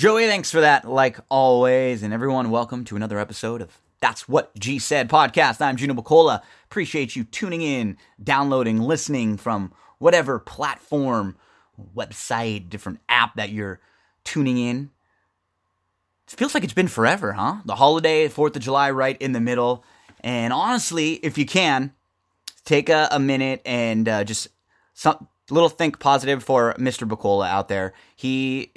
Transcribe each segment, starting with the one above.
Joey, thanks for that, like always. And everyone, welcome to another episode of That's What G Said podcast. I'm Gino Bacola. Appreciate you tuning in, downloading, listening from whatever platform, website, different app that you're tuning in. It feels like it's been forever, huh? The holiday, 4th of July, right in the middle. And honestly, if you can, take a, a minute and uh, just some little think positive for Mr. Bacola out there. He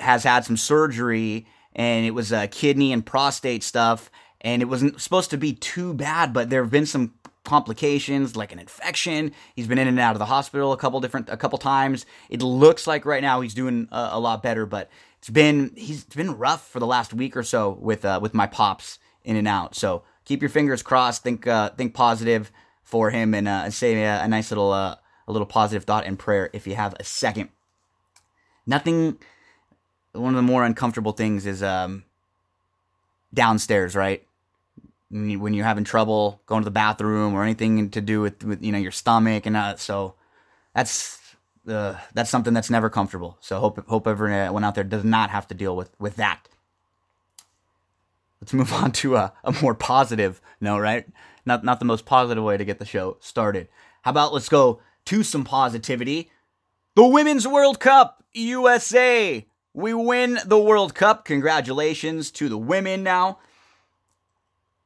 has had some surgery and it was uh, kidney and prostate stuff and it wasn't supposed to be too bad but there have been some complications like an infection. He's been in and out of the hospital a couple different a couple times. It looks like right now he's doing a, a lot better but it's been he's it's been rough for the last week or so with uh, with my pops in and out. So keep your fingers crossed think uh, think positive for him and uh, say a, a nice little uh, a little positive thought and prayer if you have a second. Nothing one of the more uncomfortable things is um, downstairs, right? When you're having trouble going to the bathroom or anything to do with, with you know your stomach and uh, so that's uh, that's something that's never comfortable. So hope hope everyone out there does not have to deal with with that. Let's move on to a, a more positive note, right? Not not the most positive way to get the show started. How about let's go to some positivity. The Women's World Cup, USA we win the World Cup. Congratulations to the women now.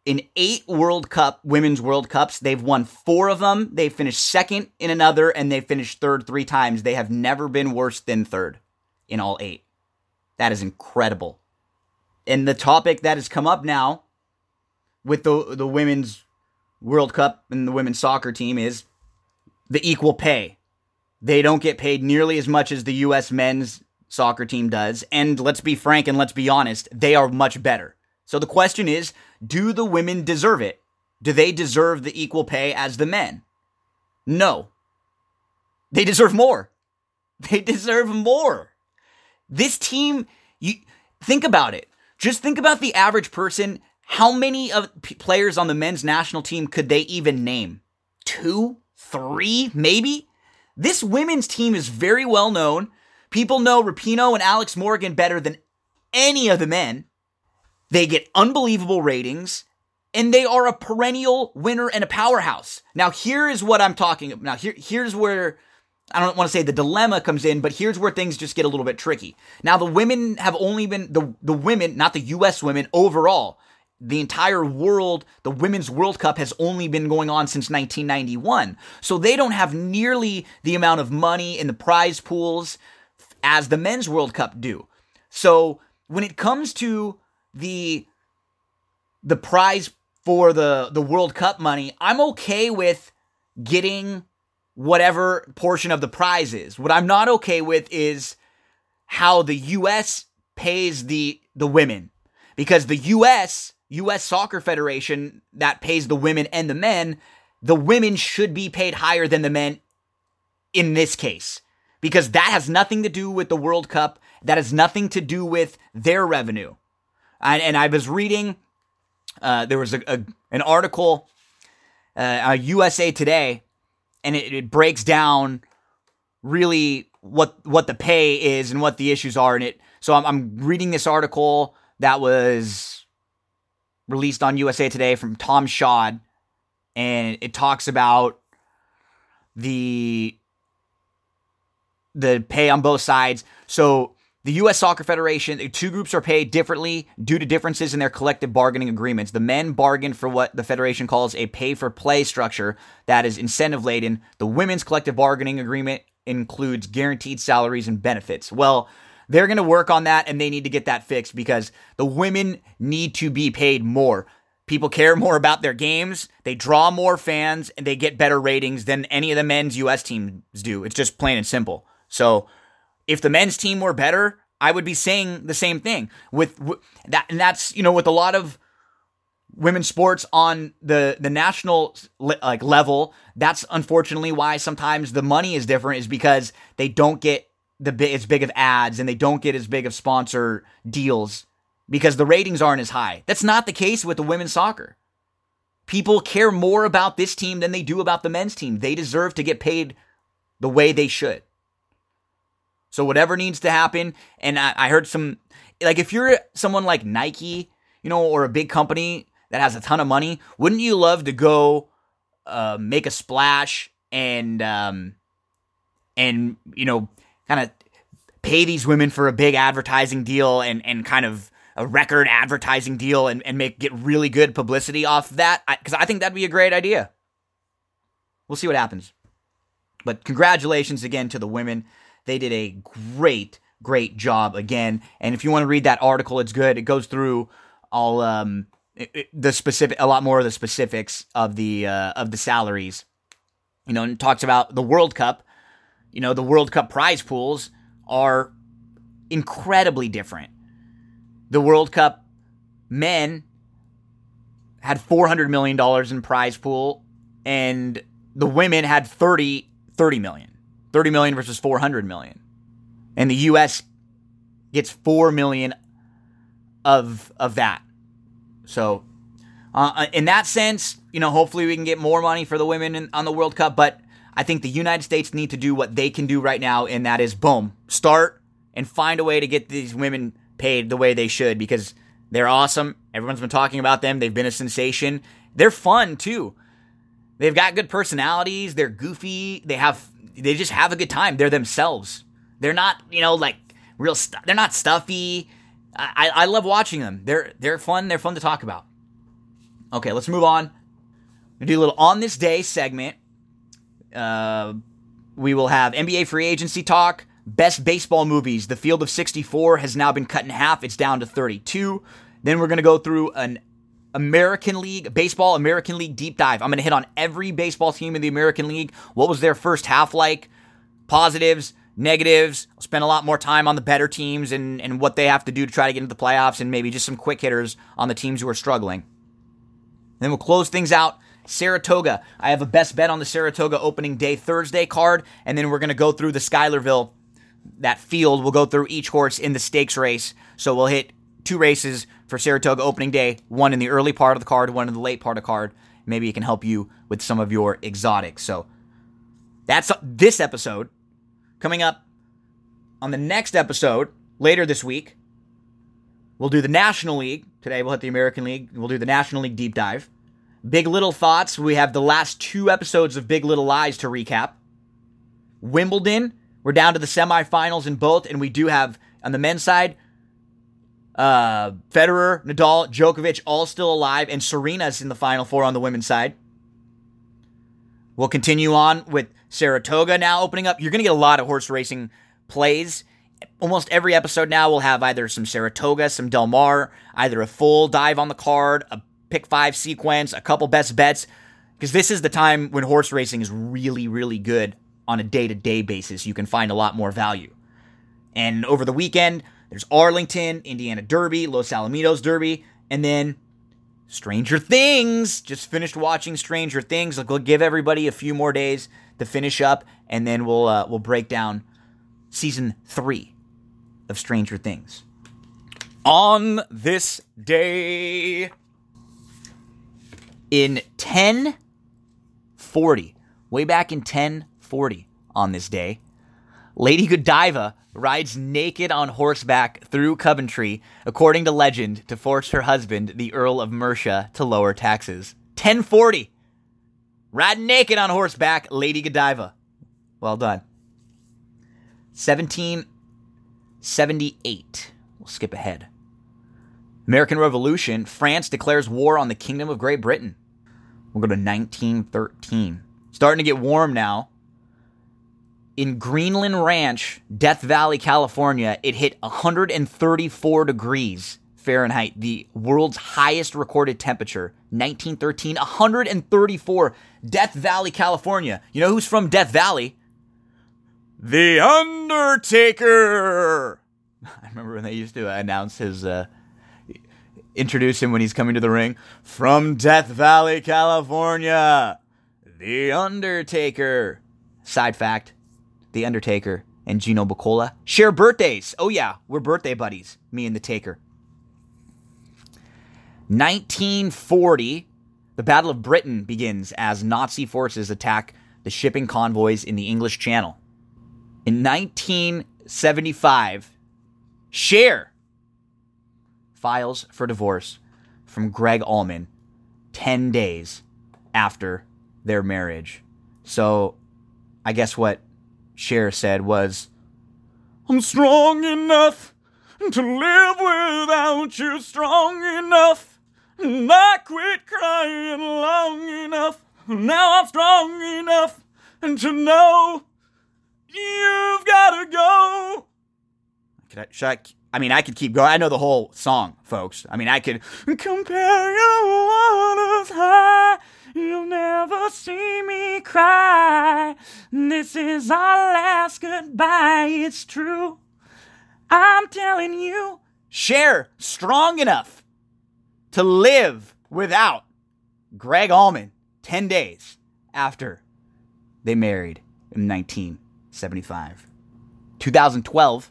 In eight World Cup, Women's World Cups, they've won four of them. They finished second in another, and they finished third three times. They have never been worse than third in all eight. That is incredible. And the topic that has come up now with the, the Women's World Cup and the women's soccer team is the equal pay. They don't get paid nearly as much as the U.S. men's soccer team does. And let's be frank and let's be honest, they are much better. So the question is do the women deserve it? Do they deserve the equal pay as the men? No. They deserve more. They deserve more. This team, you think about it. Just think about the average person. How many of players on the men's national team could they even name? Two, three, maybe? This women's team is very well known. People know Rapinoe and Alex Morgan better than any of the men. They get unbelievable ratings, and they are a perennial winner and a powerhouse. Now, here is what I'm talking about. Now, here, here's where I don't want to say the dilemma comes in, but here's where things just get a little bit tricky. Now, the women have only been the the women, not the U.S. women overall. The entire world, the Women's World Cup has only been going on since 1991. So they don't have nearly the amount of money in the prize pools as the men's World Cup do. So when it comes to the the prize for the the World Cup money, I'm okay with getting whatever portion of the prize is. What I'm not okay with is how the US pays the the women because the US US Soccer Federation that pays the women and the men, the women should be paid higher than the men in this case because that has nothing to do with the World Cup. That has nothing to do with their revenue. And, and I was reading, uh, there was a, a an article, uh, USA Today, and it, it breaks down really what what the pay is and what the issues are in it. So I'm, I'm reading this article that was released on USA Today from Tom Schad, and it talks about the the pay on both sides. So the U.S. Soccer Federation, the two groups are paid differently due to differences in their collective bargaining agreements. The men bargain for what the Federation calls a pay for play structure that is incentive laden. The women's collective bargaining agreement includes guaranteed salaries and benefits. Well, they're going to work on that and they need to get that fixed because the women need to be paid more. People care more about their games, they draw more fans, and they get better ratings than any of the men's U.S. teams do. It's just plain and simple. So if the men's team were better, I would be saying the same thing with, with that. And that's, you know, with a lot of women's sports on the, the national like level, that's unfortunately why sometimes the money is different is because they don't get the big, as big of ads and they don't get as big of sponsor deals because the ratings aren't as high. That's not the case with the women's soccer. People care more about this team than they do about the men's team. They deserve to get paid the way they should. So whatever needs to happen, and I, I heard some like if you're someone like Nike, you know, or a big company that has a ton of money, wouldn't you love to go uh, make a splash and um, and you know kind of pay these women for a big advertising deal and and kind of a record advertising deal and, and make get really good publicity off that because I, I think that'd be a great idea. We'll see what happens. But congratulations again to the women. They did a great, great job again. And if you want to read that article, it's good. It goes through all um, the specific, a lot more of the specifics of the uh, of the salaries. You know, and talks about the World Cup. You know, the World Cup prize pools are incredibly different. The World Cup men had $400 million in prize pool, and the women had 30, 30 million. 30 million versus 400 million. And the US gets 4 million of of that. So uh, in that sense, you know, hopefully we can get more money for the women in, on the World Cup, but I think the United States need to do what they can do right now and that is boom, start and find a way to get these women paid the way they should because they're awesome. Everyone's been talking about them. They've been a sensation. They're fun too. They've got good personalities. They're goofy. They have they just have a good time. They're themselves. They're not, you know, like real. They're not stuffy. I, I love watching them. They're they're fun. They're fun to talk about. Okay, let's move on. we do a little on this day segment. Uh, we will have NBA free agency talk. Best baseball movies. The Field of 64 has now been cut in half. It's down to 32. Then we're going to go through an American League, baseball American League deep dive. I'm going to hit on every baseball team in the American League. What was their first half like? Positives, negatives. I'll spend a lot more time on the better teams and, and what they have to do to try to get into the playoffs and maybe just some quick hitters on the teams who are struggling. Then we'll close things out. Saratoga. I have a best bet on the Saratoga opening day Thursday card, and then we're going to go through the Schuylerville that field. We'll go through each horse in the stakes race. So we'll hit two races for Saratoga opening day, one in the early part of the card, one in the late part of the card. Maybe it can help you with some of your exotics. So that's this episode. Coming up on the next episode later this week, we'll do the National League. Today we'll hit the American League. We'll do the National League deep dive. Big Little Thoughts. We have the last two episodes of Big Little Lies to recap. Wimbledon we're down to the semifinals in both, and we do have on the men's side, uh, Federer, Nadal, Djokovic, all still alive, and Serena's in the final four on the women's side. We'll continue on with Saratoga now opening up. You're going to get a lot of horse racing plays. Almost every episode now will have either some Saratoga, some Del Mar, either a full dive on the card, a pick five sequence, a couple best bets, because this is the time when horse racing is really, really good on a day to day basis, you can find a lot more value. And over the weekend, there's Arlington, Indiana Derby, Los Alamitos Derby, and then Stranger Things. Just finished watching Stranger Things. Like we'll give everybody a few more days to finish up, and then we'll uh, we'll break down season three of Stranger Things. On this day in 1040, way back in 1040 on this day. Lady Godiva rides naked on horseback through Coventry, according to legend, to force her husband, the Earl of Mercia, to lower taxes. 1040. Riding naked on horseback, Lady Godiva. Well done. 1778. We'll skip ahead. American Revolution. France declares war on the Kingdom of Great Britain. We'll go to 1913. Starting to get warm now in Greenland Ranch, Death Valley, California, it hit 134 degrees Fahrenheit, the world's highest recorded temperature. 1913, 134. Death Valley, California. You know who's from Death Valley? The Undertaker. I remember when they used to announce his, uh, introduce him when he's coming to the ring. From Death Valley, California, The Undertaker. Side fact the Undertaker, and Gino Bacola share birthdays. Oh, yeah, we're birthday buddies, me and the Taker. 1940, the Battle of Britain begins as Nazi forces attack the shipping convoys in the English Channel. In 1975, Cher files for divorce from Gregg Allman 10 days after their marriage. So, I guess what Cher said was, I'm strong enough to live without you, strong enough. And I quit crying long enough. Now I'm strong enough and to know you've gotta go. Could I, should I, I mean, I could keep going. I know the whole song, folks. I mean, I could compare your waters high. You'll never see me cry. This is our last goodbye. It's true. I'm telling you. Cher strong enough to live without Gregg Allman 10 days after they married in 1975. 2012,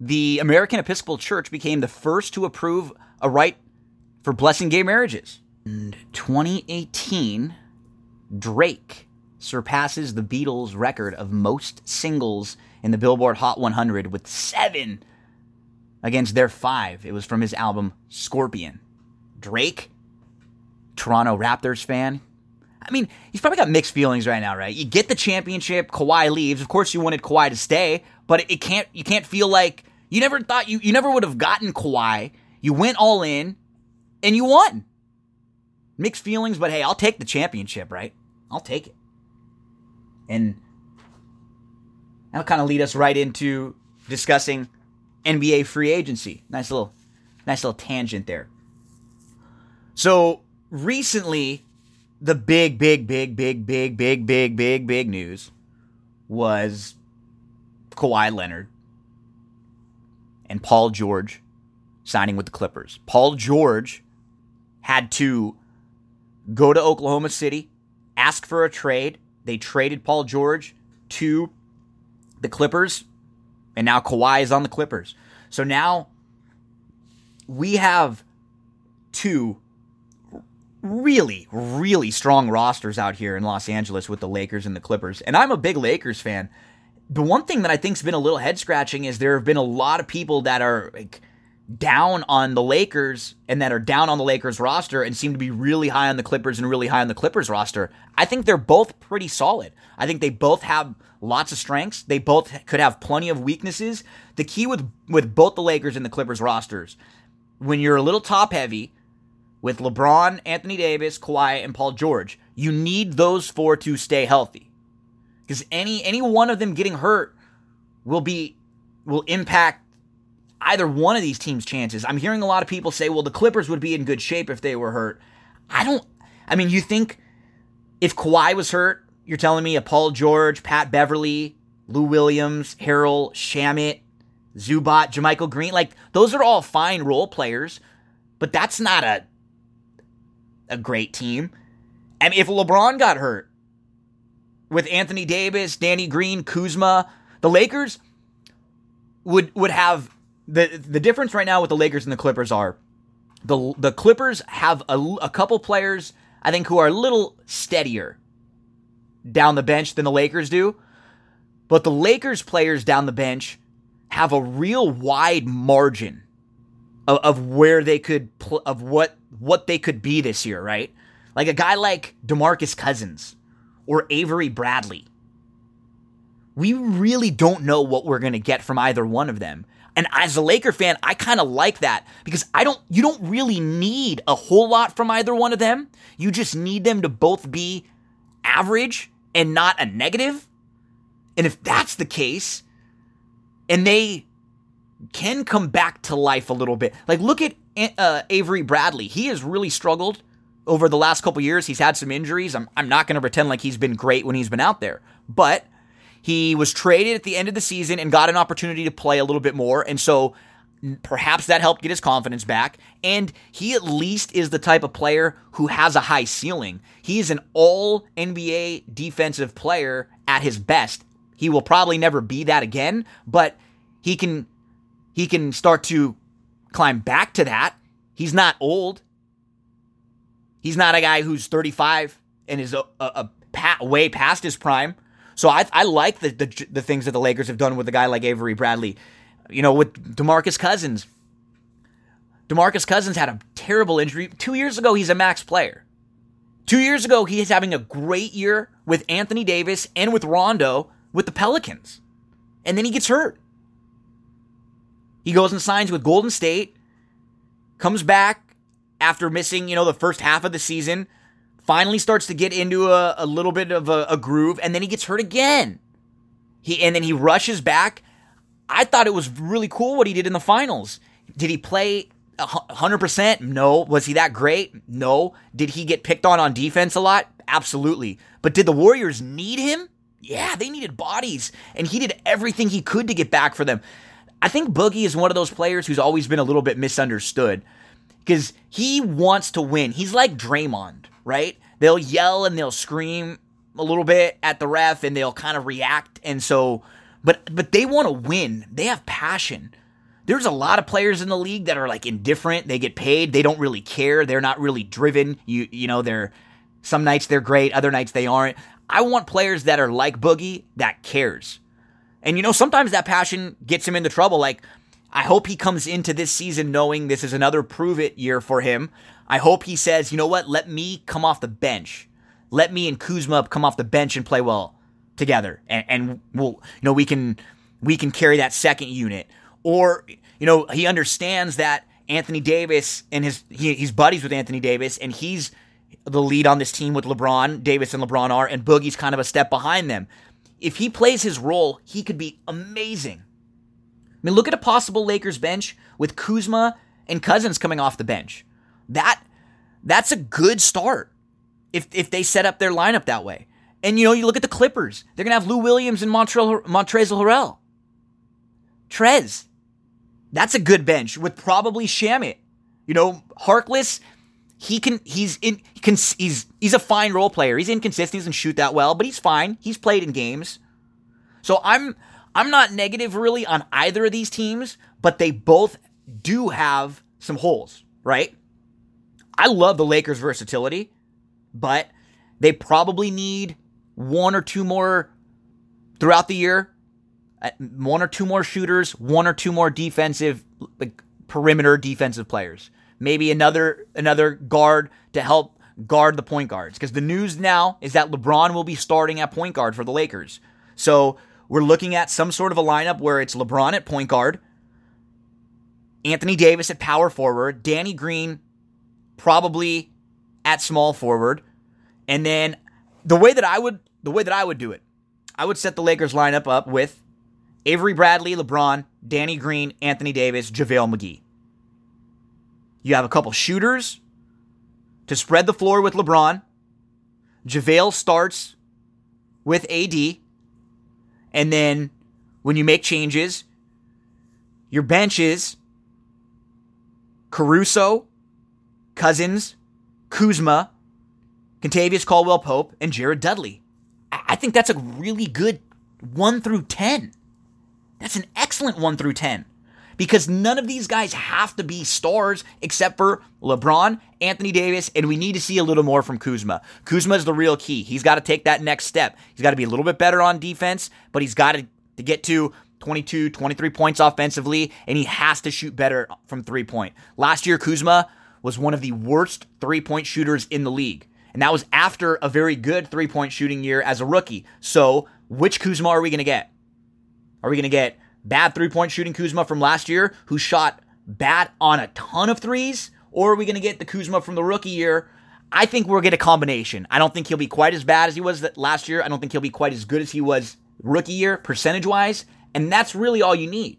the American Episcopal Church became the first to approve a rite for blessing gay marriages. In 2018, Drake surpasses the Beatles' record of most singles in the Billboard Hot 100 with seven against their five. It was from his album Scorpion. Drake, Toronto Raptors fan. I mean, he's probably got mixed feelings right now, right? You get the championship, Kawhi leaves. Of course, you wanted Kawhi to stay, but it can't. You can't feel like you never thought you you never would have gotten Kawhi. You went all in, and you won. Mixed feelings, but hey, I'll take the championship, right? I'll take it. And that'll kind of lead us right into discussing NBA free agency. Nice little, nice little tangent there. So recently, the big, big, big, big, big, big, big, big, big news was Kawhi Leonard and Paul George signing with the Clippers. Paul George had to go to Oklahoma City, ask for a trade. They traded Paul George to the Clippers, and now Kawhi is on the Clippers. So now we have two really, really strong rosters out here in Los Angeles with the Lakers and the Clippers. And I'm a big Lakers fan. The one thing that I think's been a little head scratching is there have been a lot of people that are like down on the Lakers and that are down on the Lakers roster and seem to be really high on the Clippers and really high on the Clippers roster. I think they're both pretty solid. I think they both have lots of strengths. They both could have plenty of weaknesses. The key with with both the Lakers and the Clippers rosters, when you're a little top heavy with LeBron, Anthony Davis, Kawhi, and Paul George, you need those four to stay healthy. Because any any one of them getting hurt will be will impact either one of these teams' chances. I'm hearing a lot of people say, well, the Clippers would be in good shape if they were hurt. I don't, I mean, you think if Kawhi was hurt, you're telling me a Paul George, Pat Beverley, Lou Williams, Harrell, Shamet, Zubac, JaMychal Green, like those are all fine role players, but that's not a a great team. Mean, if LeBron got hurt with Anthony Davis, Danny Green, Kuzma, the Lakers would would have the the difference right now with the Lakers and the Clippers are the the Clippers have a, a couple players I think who are a little steadier down the bench than the Lakers do, but the Lakers players down the bench have a real wide margin of, of where they could pl- of what what they could be this year, right? Like a guy like DeMarcus Cousins or Avery Bradley. We really don't know what we're going to get from either one of them. And as a Laker fan, I kind of like that because I don't you don't really need a whole lot from either one of them. You just need them to both be average and not a negative. And if that's the case, and they can come back to life a little bit. Like look at uh, Avery Bradley. He has really struggled over the last couple years. He's had some injuries. I'm I'm not going to pretend like he's been great when he's been out there. But he was traded at the end of the season and got an opportunity to play a little bit more. And so perhaps that helped get his confidence back. And he at least is the type of player who has a high ceiling. He is an all NBA defensive player at his best. He will probably never be that again, but he can he can start to climb back to that. He's not old. He's not a guy who's 35 and is a, a, a way past his prime. So I, I like the, the the things that the Lakers have done with a guy like Avery Bradley. You know, with DeMarcus Cousins. DeMarcus Cousins had a terrible injury. Two years ago, he's a max player. Two years ago, he is having a great year with Anthony Davis and with Rondo with the Pelicans. And then he gets hurt. He goes and signs with Golden State, comes back after missing, you know, the first half of the season, finally starts to get into a, a little bit of a, a groove, and then he gets hurt again. He and then he rushes back. I thought it was really cool what he did in the finals. Did he play 100%? No. Was he that great? No. Did he get picked on on defense a lot? Absolutely. But did the Warriors need him? Yeah, they needed bodies, and he did everything he could to get back for them. I think Boogie is one of those players who's always been a little bit misunderstood because he wants to win. He's like Draymond, right? They'll yell and they'll scream a little bit at the ref and they'll kind of react. And so, but but they want to win. They have passion. There's a lot of players in the league that are like indifferent. They get paid. They don't really care. They're not really driven. You you know they're some nights they're great, other nights they aren't. I want players that are like Boogie that cares. And you know, sometimes that passion gets him into trouble. Like, I hope he comes into this season knowing this is another prove it year for him. I hope he says, you know what, let me come off the bench. Let me and Kuzma come off the bench and play well together. And, and we'll, you know, we can, we can carry that second unit. Or, you know, he understands that Anthony Davis and his, he, he's buddies with Anthony Davis and he's the lead on this team with LeBron, Davis and LeBron are, and Boogie's kind of a step behind them if he plays his role, he could be amazing. I mean, look at a possible Lakers bench with Kuzma and Cousins coming off the bench. That that's a good start if if they set up their lineup that way. And you know, you look at the Clippers; they're gonna have Lou Williams and Montrezl, Harrell. Trez, that's a good bench with probably Shamet. You know, Harkless he can he's in he's he's a fine role player. He's inconsistent, he doesn't shoot that well, but he's fine. He's played in games. So I'm I'm not negative really on either of these teams, but they both do have some holes, right? I love the Lakers' versatility, but they probably need one or two more throughout the year. Uh, one or two more shooters, one or two more defensive like perimeter defensive players maybe another another guard to help guard the point guards because the news now is that LeBron will be starting at point guard for the Lakers. So we're looking at some sort of a lineup where it's LeBron at point guard, Anthony Davis at power forward, Danny Green probably at small forward, and then the way that I would the way that I would do it, I would set the Lakers lineup up with Avery Bradley, LeBron, Danny Green, Anthony Davis, JaVale McGee. You have a couple shooters to spread the floor with LeBron. JaVale starts with AD. And then when you make changes, your bench is Caruso, Cousins, Kuzma, Kentavious Caldwell Pope, and Jared Dudley. I think that's a really good 1 through 10. That's an excellent 1 through 10 because none of these guys have to be stars except for LeBron, Anthony Davis, and we need to see a little more from Kuzma. Kuzma is the real key. He's got to take that next step. He's got to be a little bit better on defense, but he's got to, to get to 22, 23 points offensively, and he has to shoot better from three point. Last year, Kuzma was one of the worst three point shooters in the league. And that was after a very good three point shooting year as a rookie. So, which Kuzma are we going to get? Are we going to get bad three point shooting Kuzma from last year, who shot bad on a ton of threes? Or are we going to get the Kuzma from the rookie year? I think we'll get a combination. I don't think he'll be quite as bad as he was last year. I don't think he'll be quite as good as he was rookie year, percentage wise. And that's really all you need.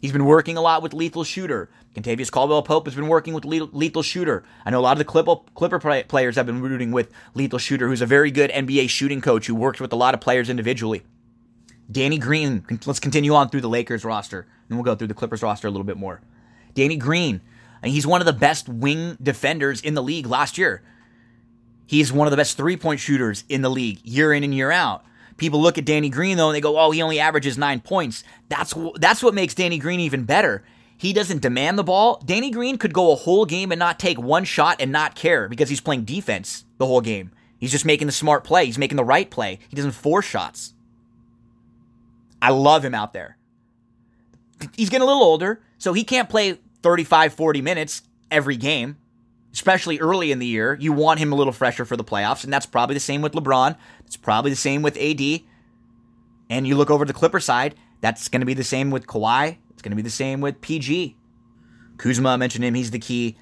He's been working a lot with Lethal Shooter. Kentavious Caldwell Pope has been working with Lethal Shooter. I know a lot of the Clipper players have been rooting with Lethal Shooter, who's a very good NBA shooting coach who works with a lot of players individually. Danny Green, let's continue on through the Lakers roster, and we'll go through the Clippers roster a little bit more. Danny Green, and he's one of the best wing defenders in the league last year. He's one of the best three point shooters in the league year in and year out. People look at Danny Green though and they go, "Oh, he only averages 9 points." That's that's what makes Danny Green even better. He doesn't demand the ball. Danny Green could go a whole game and not take one shot and not care because he's playing defense the whole game. He's just making the smart play. He's making the right play. He doesn't force shots. I love him out there. He's getting a little older, so he can't play 35, 40 minutes every game, especially early in the year. You want him a little fresher for the playoffs, and that's probably the same with LeBron. It's probably the same with AD. And you look over the Clipper side, that's going to be the same with Kawhi. It's going to be the same with PG. Kuzma, I mentioned him, he's the key.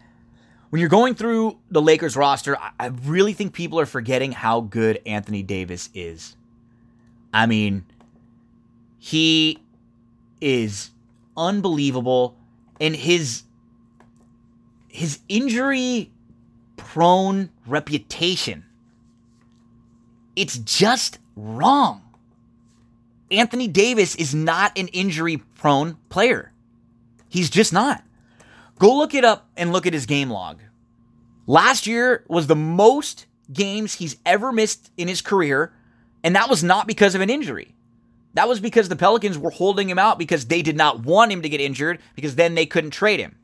When you're going through the Lakers roster, I really think people are forgetting how good Anthony Davis is. I mean, he is unbelievable and his his injury prone reputation it's just wrong. Anthony Davis is not an injury prone player. He's just not. Go look it up and look at his game log. Last year was the most games he's ever missed in his career, and that was not because of an injury. That was because the Pelicans were holding him out because they did not want him to get injured because then they couldn't trade him.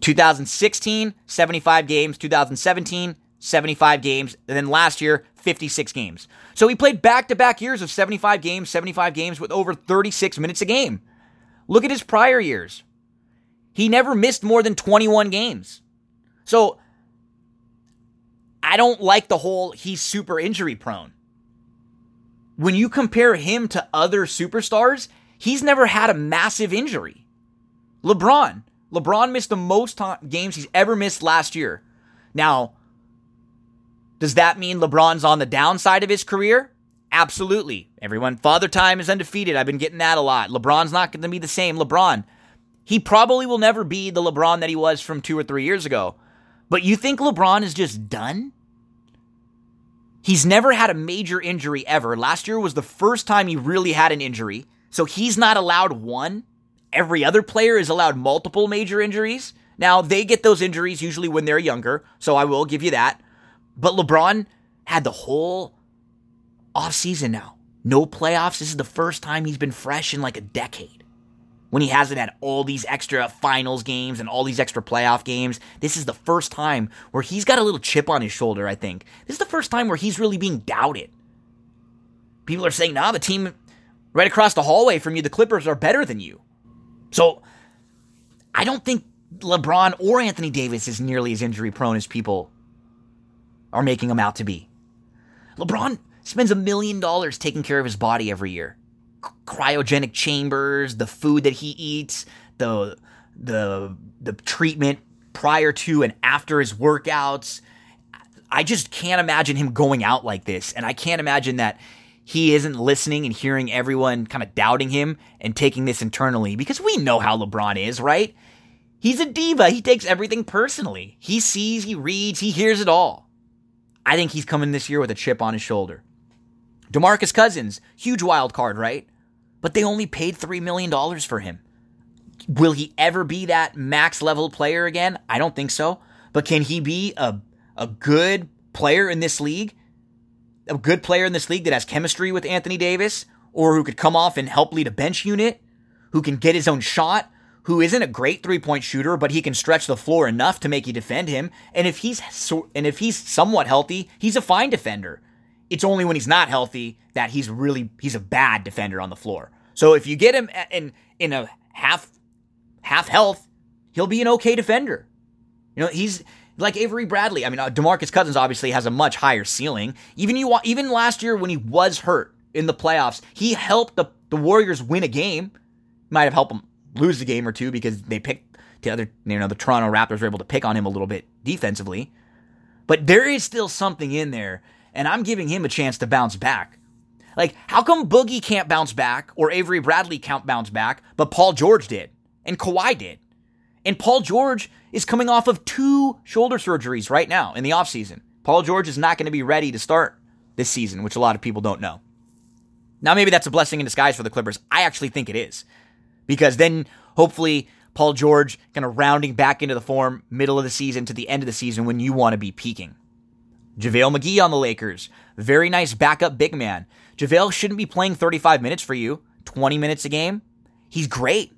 2016, 75 games. 2017, 75 games. And then last year, 56 games. So he played back to back years of 75 games, 75 games with over 36 minutes a game. Look at his prior years. He never missed more than 21 games. So I don't like the whole he's super injury prone when you compare him to other superstars, he's never had a massive injury. LeBron, LeBron missed the most games he's ever missed last year. Now, does that mean LeBron's on the downside of his career? Absolutely. Everyone, Father Time is undefeated. I've been getting that a lot. LeBron's not going to be the same. LeBron, he probably will never be the LeBron that he was from two or three years ago. But you think LeBron is just done? He's never had a major injury ever. Last year was the first time he really had an injury. So he's not allowed one. Every other player is allowed multiple major injuries. Now, they get those injuries usually when they're younger, so I will give you that. But LeBron had the whole offseason now. No playoffs. This is the first time he's been fresh in like a decade when he hasn't had all these extra finals games and all these extra playoff games. This is the first time where he's got a little chip on his shoulder, I think. This is the first time where he's really being doubted. People are saying, nah, the team right across the hallway from you, the Clippers, are better than you. So I don't think LeBron or Anthony Davis is nearly as injury prone as people are making him out to be. LeBron spends a million dollars taking care of his body every year cryogenic chambers, the food that he eats, the the the treatment prior to and after his workouts. I just can't imagine him going out like this, and I can't imagine that he isn't listening and hearing everyone kind of doubting him and taking this internally because we know how LeBron is, right? He's a diva. He takes everything personally. He sees, he reads, he hears it all. I think he's coming this year with a chip on his shoulder. DeMarcus Cousins, huge wild card, right? But they only paid $3 million for him. Will he ever be that max level player again? I don't think so. But can he be a, a good player in this league? A good player in this league that has chemistry with Anthony Davis? Or who could come off and help lead a bench unit? Who can get his own shot? Who isn't a great three point shooter, but he can stretch the floor enough to make you defend him. And if he's so, and if he's somewhat healthy, he's a fine defender. It's only when he's not healthy that he's really he's a bad defender on the floor. So if you get him in in a half half health, he'll be an okay defender. You know, he's like Avery Bradley. I mean, uh, DeMarcus Cousins obviously has a much higher ceiling. Even you even last year when he was hurt in the playoffs, he helped the the Warriors win a game. Might have helped them lose a game or two because they picked the other, you know, the Toronto Raptors were able to pick on him a little bit defensively. But there is still something in there and I'm giving him a chance to bounce back. Like, how come Boogie can't bounce back or Avery Bradley can't bounce back, but Paul George did and Kawhi did? And Paul George is coming off of two shoulder surgeries right now in the offseason. Paul George is not going to be ready to start this season, which a lot of people don't know. Now, maybe that's a blessing in disguise for the Clippers. I actually think it is. Because then hopefully Paul George kind of rounding back into the form middle of the season to the end of the season when you want to be peaking. JaVale McGee on the Lakers. Very nice backup big man. JaVale shouldn't be playing 35 minutes for you, 20 minutes a game. He's great.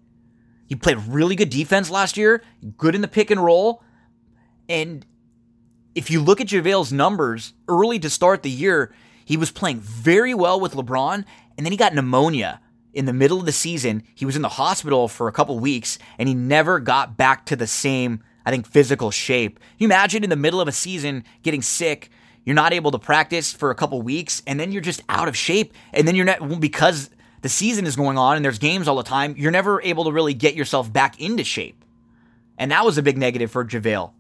He played really good defense last year, good in the pick and roll. And if you look at JaVale's numbers early to start the year, he was playing very well with LeBron, and then he got pneumonia in the middle of the season, he was in the hospital for a couple weeks and he never got back to the same, I think, physical shape. You imagine in the middle of a season getting sick? You're not able to practice for a couple weeks and then you're just out of shape. And then you're not, because the season is going on and there's games all the time, you're never able to really get yourself back into shape. And that was a big negative for JaVale.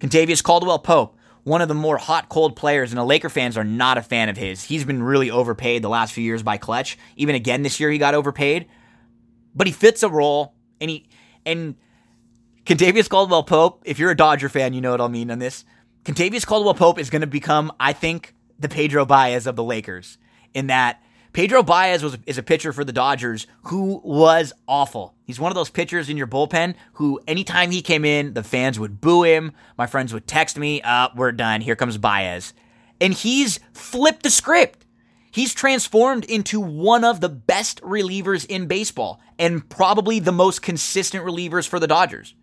Kentavious Caldwell Pope one of the more hot cold players, and the Laker fans are not a fan of his. He's been really overpaid the last few years by Klutch. Even again this year, he got overpaid, but he fits a role, and he and Kentavious Caldwell Pope. If you're a Dodger fan, you know what I mean on this. Kentavious Caldwell Pope is going to become, I think, the Pedro Baez of the Lakers in that Pedro Baez was is a pitcher for the Dodgers who was awful. He's one of those pitchers in your bullpen who, anytime he came in, the fans would boo him. My friends would text me, "Up, uh, we're done. Here comes Baez," and he's flipped the script. He's transformed into one of the best relievers in baseball and probably the most consistent relievers for the Dodgers.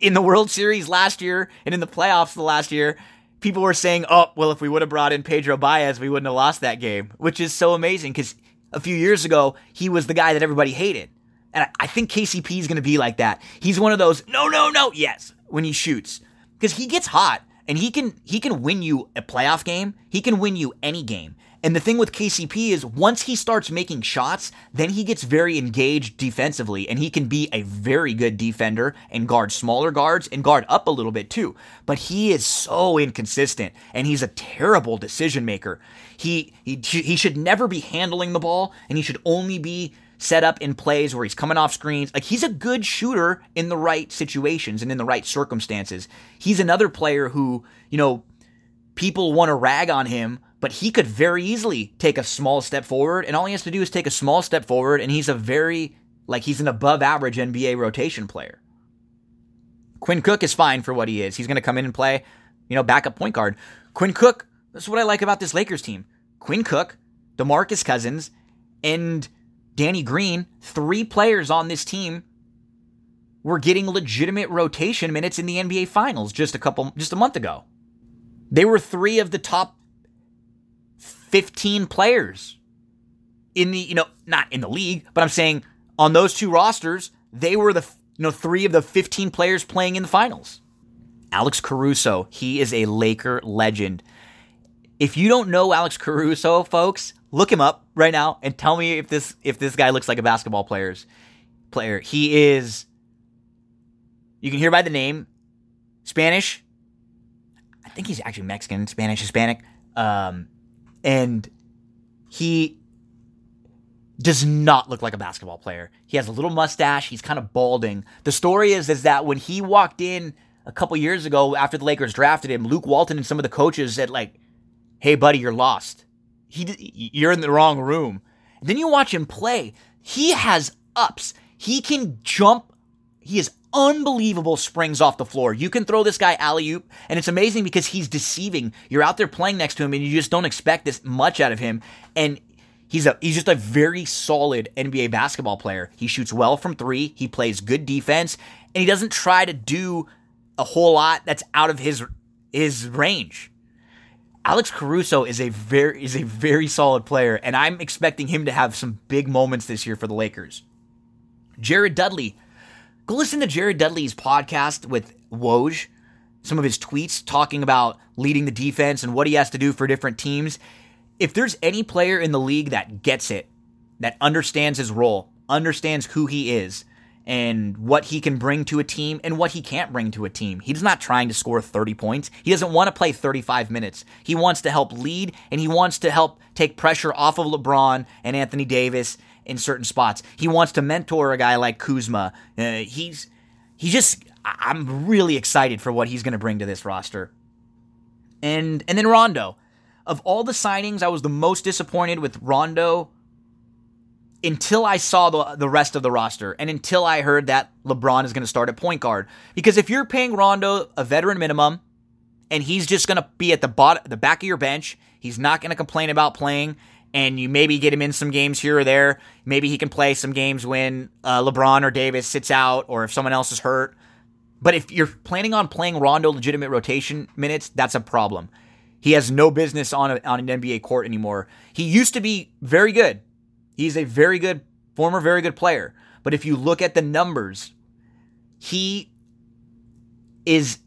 In the World Series last year and in the playoffs the last year, people were saying, oh, well, if we would have brought in Pedro Baez, we wouldn't have lost that game, which is so amazing because a few years ago, he was the guy that everybody hated. And I, think KCP is going to be like that. He's one of those, no, no, no, yes, when he shoots. Because he gets hot and he can he can win you a playoff game. He can win you any game. And the thing with KCP is once he starts making shots, then he gets very engaged defensively and he can be a very good defender and guard smaller guards and guard up a little bit too. But he is so inconsistent and he's a terrible decision maker. He he he should never be handling the ball and he should only be set up in plays where he's coming off screens. Like he's a good shooter in the right situations and in the right circumstances. He's another player who, you know, people want to rag on him but he could very easily take a small step forward, and all he has to do is take a small step forward, and he's a very, like, he's an above average NBA rotation player. Quinn Cook is fine for what he is. He's going to come in and play, you know, backup point guard. Quinn Cook, that's what I like about this Lakers team. Quinn Cook, DeMarcus Cousins, and Danny Green, three players on this team were getting legitimate rotation minutes in the NBA finals just a couple just a month ago. They were three of the top 15 players in the, you know, not in the league, but I'm saying on those two rosters, they were the, you know, three of the 15 players playing in the finals. Alex Caruso, he is a Laker legend. If you don't know Alex Caruso, folks, look him up right now and tell me if this if this guy looks like a basketball player's player. He is you can hear by the name Spanish. I think he's actually Mexican, Spanish, Hispanic. Um, and he does not look like a basketball player. He has a little mustache. He's kind of balding. The story is is that when he walked in a couple years ago after the Lakers drafted him, Luke Walton and some of the coaches said like, "Hey, buddy, you're lost. He, you're in the wrong room." Then you watch him play. He has ups. He can jump. He is unbelievable springs off the floor. You can throw this guy alley oop, and it's amazing because he's deceiving. You're out there playing next to him, and you just don't expect this much out of him. And he's a he's just a very solid NBA basketball player. He shoots well from three. He plays good defense, and he doesn't try to do a whole lot that's out of his his range. Alex Caruso is a very is a very solid player, and I'm expecting him to have some big moments this year for the Lakers. Jared Dudley Go listen to Jared Dudley's podcast with Woj, some of his tweets talking about leading the defense and what he has to do for different teams. If there's any player in the league that gets it, that understands his role, understands who he is, and what he can bring to a team and what he can't bring to a team. He's not trying to score 30 points. He doesn't want to play 35 minutes. He wants to help lead and he wants to help take pressure off of LeBron and Anthony Davis in certain spots. He wants to mentor a guy like Kuzma. Uh, he's he just I'm really excited for what he's going to bring to this roster. And and then Rondo. Of all the signings, I was the most disappointed with Rondo until I saw the the rest of the roster and until I heard that LeBron is going to start at point guard. Because if you're paying Rondo a veteran minimum and he's just going to be at the bottom the back of your bench, he's not going to complain about playing and you maybe get him in some games here or there. Maybe he can play some games when uh, LeBron or Davis sits out or if someone else is hurt. But if you're planning on playing Rondo legitimate rotation minutes, that's a problem. He has no business on, a, on an NBA court anymore. He used to be very good. He's a very good, former very good player. But if you look at the numbers, he is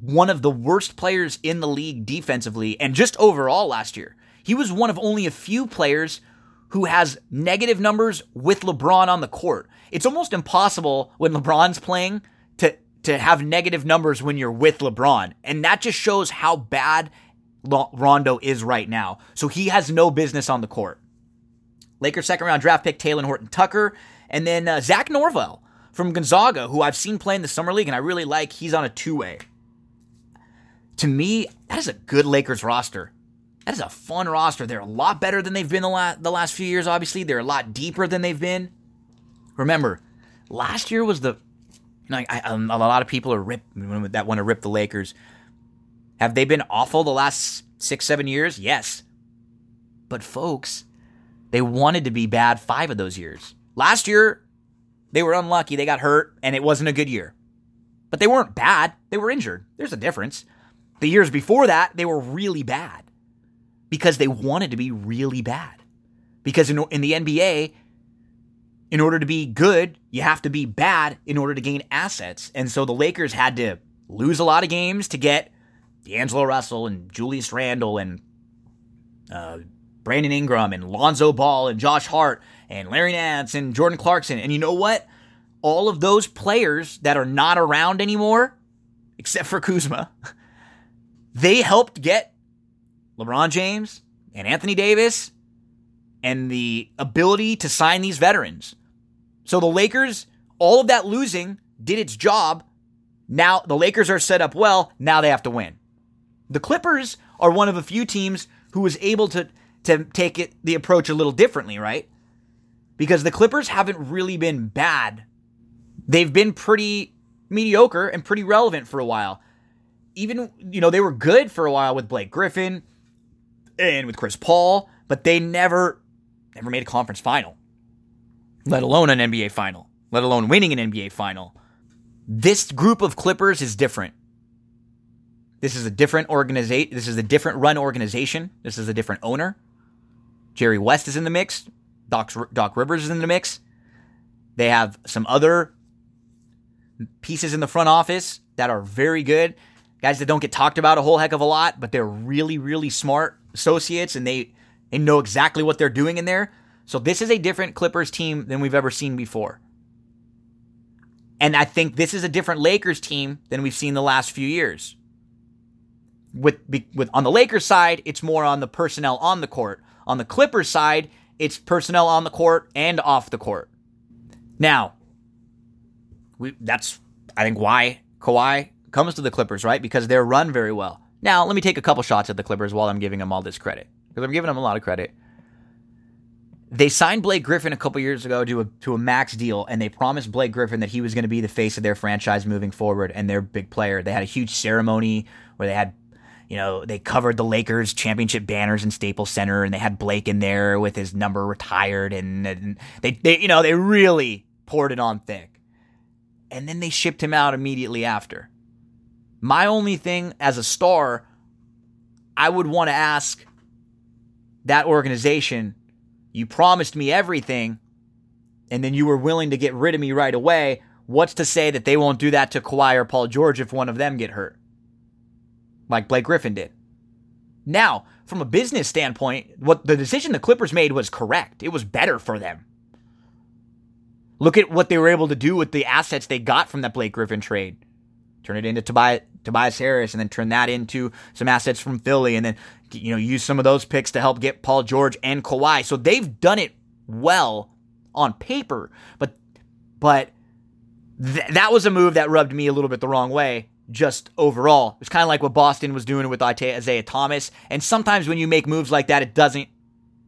one of the worst players in the league defensively and just overall last year. He was one of only a few players who has negative numbers with LeBron on the court. It's almost impossible when LeBron's playing to to have negative numbers when you're with LeBron. And that just shows how bad Rondo is right now. So he has no business on the court. Lakers second round draft pick Talen Horton Tucker, and then uh, Zach Norvell from Gonzaga, who I've seen play in the summer league, and I really like. He's on a two way. To me, that is a good Lakers roster. That is a fun roster. They're a lot better than they've been the, la- the last few years, obviously. They're a lot deeper than they've been. Remember, last year was the. You know, I, I, a lot of people are rip that want to rip the Lakers. Have they been awful the last six, seven years? Yes. But folks, they wanted to be bad five of those years. Last year, they were unlucky. They got hurt, and it wasn't a good year. But they weren't bad. They were injured. There's a difference. The years before that, they were really bad because they wanted to be really bad. Because in, in the NBA, in order to be good, you have to be bad in order to gain assets. And so the Lakers had to lose a lot of games to get D'Angelo Russell and Julius Randle and uh, Brandon Ingram and Lonzo Ball and Josh Hart and Larry Nance and Jordan Clarkson. And you know what? All of those players that are not around anymore, except for Kuzma, they helped get LeBron James and Anthony Davis and the ability to sign these veterans. So the Lakers, all of that losing did its job. Now the Lakers are set up well. Now they have to win. The Clippers are one of a few teams who was able to to take it the approach a little differently, right? Because the Clippers haven't really been bad. They've been pretty mediocre and pretty relevant for a while. Even, you know, they were good for a while with Blake Griffin and with Chris Paul, but they never never made a conference final. Let alone an NBA final, let alone winning an NBA final. This group of Clippers is different. This is a different organization. This is a different run organization. This is a different owner. Jerry West is in the mix. Doc, Doc Rivers is in the mix. They have some other pieces in the front office that are very good. Guys that don't get talked about a whole heck of a lot, but they're really, really smart associates and they, they know exactly what they're doing in there. So this is a different Clippers team than we've ever seen before. And I think this is a different Lakers team than we've seen the last few years. With with on the Lakers side, it's more on the personnel on the court. On the Clippers side, it's personnel on the court and off the court. Now, we, that's I think why Kawhi comes to the Clippers, right? Because they're run very well. Now, let me take a couple shots at the Clippers while I'm giving them all this credit. Because I'm giving them a lot of credit. They signed Blake Griffin a couple years ago to a to a max deal, and they promised Blake Griffin that he was going to be the face of their franchise moving forward and their big player. They had a huge ceremony where they had you know, they covered the Lakers championship banners in Staples Center and they had Blake in there with his number retired and, and they, they, you know, they really poured it on thick. And then they shipped him out immediately after. My only thing as a star, I would want to ask that organization, you promised me everything and then you were willing to get rid of me right away. What's to say that they won't do that to Kawhi or Paul George if one of them get hurt? like Blake Griffin did. Now, from a business standpoint, what the decision the Clippers made was correct. It was better for them. Look at what they were able to do with the assets they got from that Blake Griffin trade. Turn it into Tobias, Tobias Harris and then turn that into some assets from Philly and then you know use some of those picks to help get Paul George and Kawhi. So they've done it well on paper, but but th- that was a move that rubbed me a little bit the wrong way just overall. It's kind of like what Boston was doing with Isaiah Thomas. And sometimes when you make moves like that, it doesn't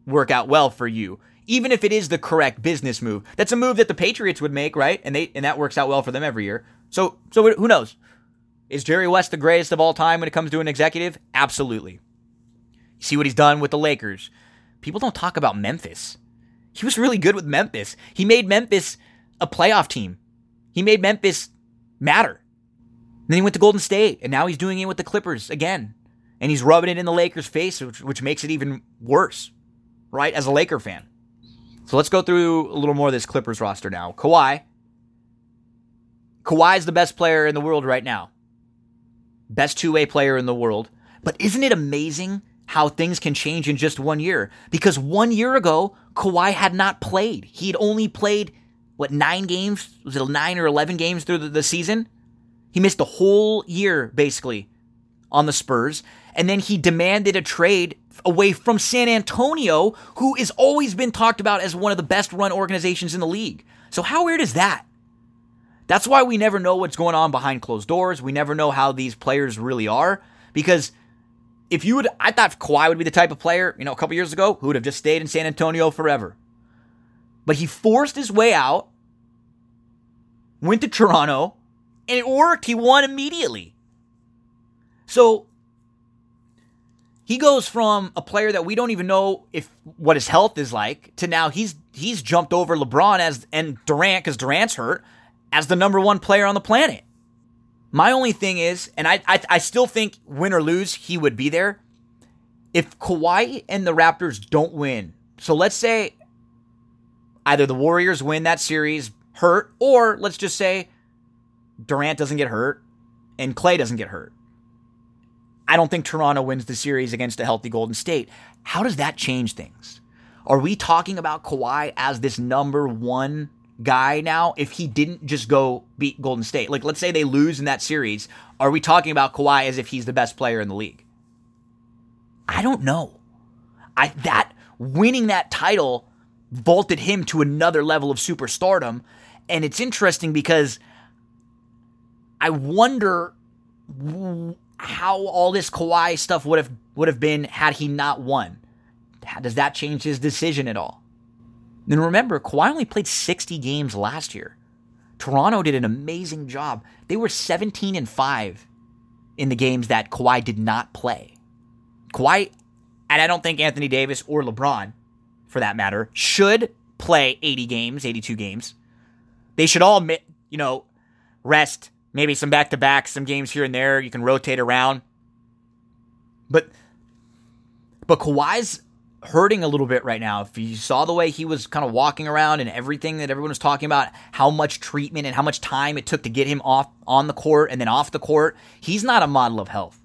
work out well for you. Even if it is the correct business move. That's a move that the Patriots would make, right? And they and that works out well for them every year. So so who knows? Is Jerry West the greatest of all time when it comes to an executive? Absolutely. You see what he's done with the Lakers. People don't talk about Memphis. He was really good with Memphis. He made Memphis a playoff team. He made Memphis matter. Then he went to Golden State, and now he's doing it with the Clippers again. And he's rubbing it in the Lakers' face, which, which makes it even worse, right? As a Laker fan. So let's go through a little more of this Clippers roster now. Kawhi. Kawhi is the best player in the world right now. Best two way player in the world. But isn't it amazing how things can change in just one year? Because one year ago, Kawhi had not played. He'd only played, what, nine games? Was it nine or 11 games through the, the season? He missed the whole year, basically, on the Spurs. And then he demanded a trade away from San Antonio, who has always been talked about as one of the best run organizations in the league. So, how weird is that? That's why we never know what's going on behind closed doors. We never know how these players really are. Because if you would, I thought Kawhi would be the type of player, you know, a couple years ago who would have just stayed in San Antonio forever. But he forced his way out, went to Toronto, and it worked. He won immediately. So he goes from a player that we don't even know if what his health is like to now he's he's jumped over LeBron as and Durant because Durant's hurt as the number one player on the planet. My only thing is, and I, I I still think win or lose he would be there. If Kawhi and the Raptors don't win, so let's say either the Warriors win that series hurt, or let's just say Durant doesn't get hurt and Clay doesn't get hurt. I don't think Toronto wins the series against a healthy Golden State. How does that change things? Are we talking about Kawhi as this number one guy now if he didn't just go beat Golden State? Like, let's say they lose in that series. Are we talking about Kawhi as if he's the best player in the league? I don't know. I that winning that title vaulted him to another level of superstardom. And it's interesting because I wonder how all this Kawhi stuff would have would have been had he not won. Does that change his decision at all? Then remember, Kawhi only played 60 games last year. Toronto did an amazing job. They were 17 and 5 in the games that Kawhi did not play. Kawhi, and I don't think Anthony Davis or LeBron, for that matter, should play 80 games, 82 games. They should all, you know, rest maybe some back to back, some games here and there. You can rotate around. But but Kawhi's hurting a little bit right now. If you saw the way he was kind of walking around and everything that everyone was talking about, how much treatment and how much time it took to get him off on the court and then off the court, he's not a model of health.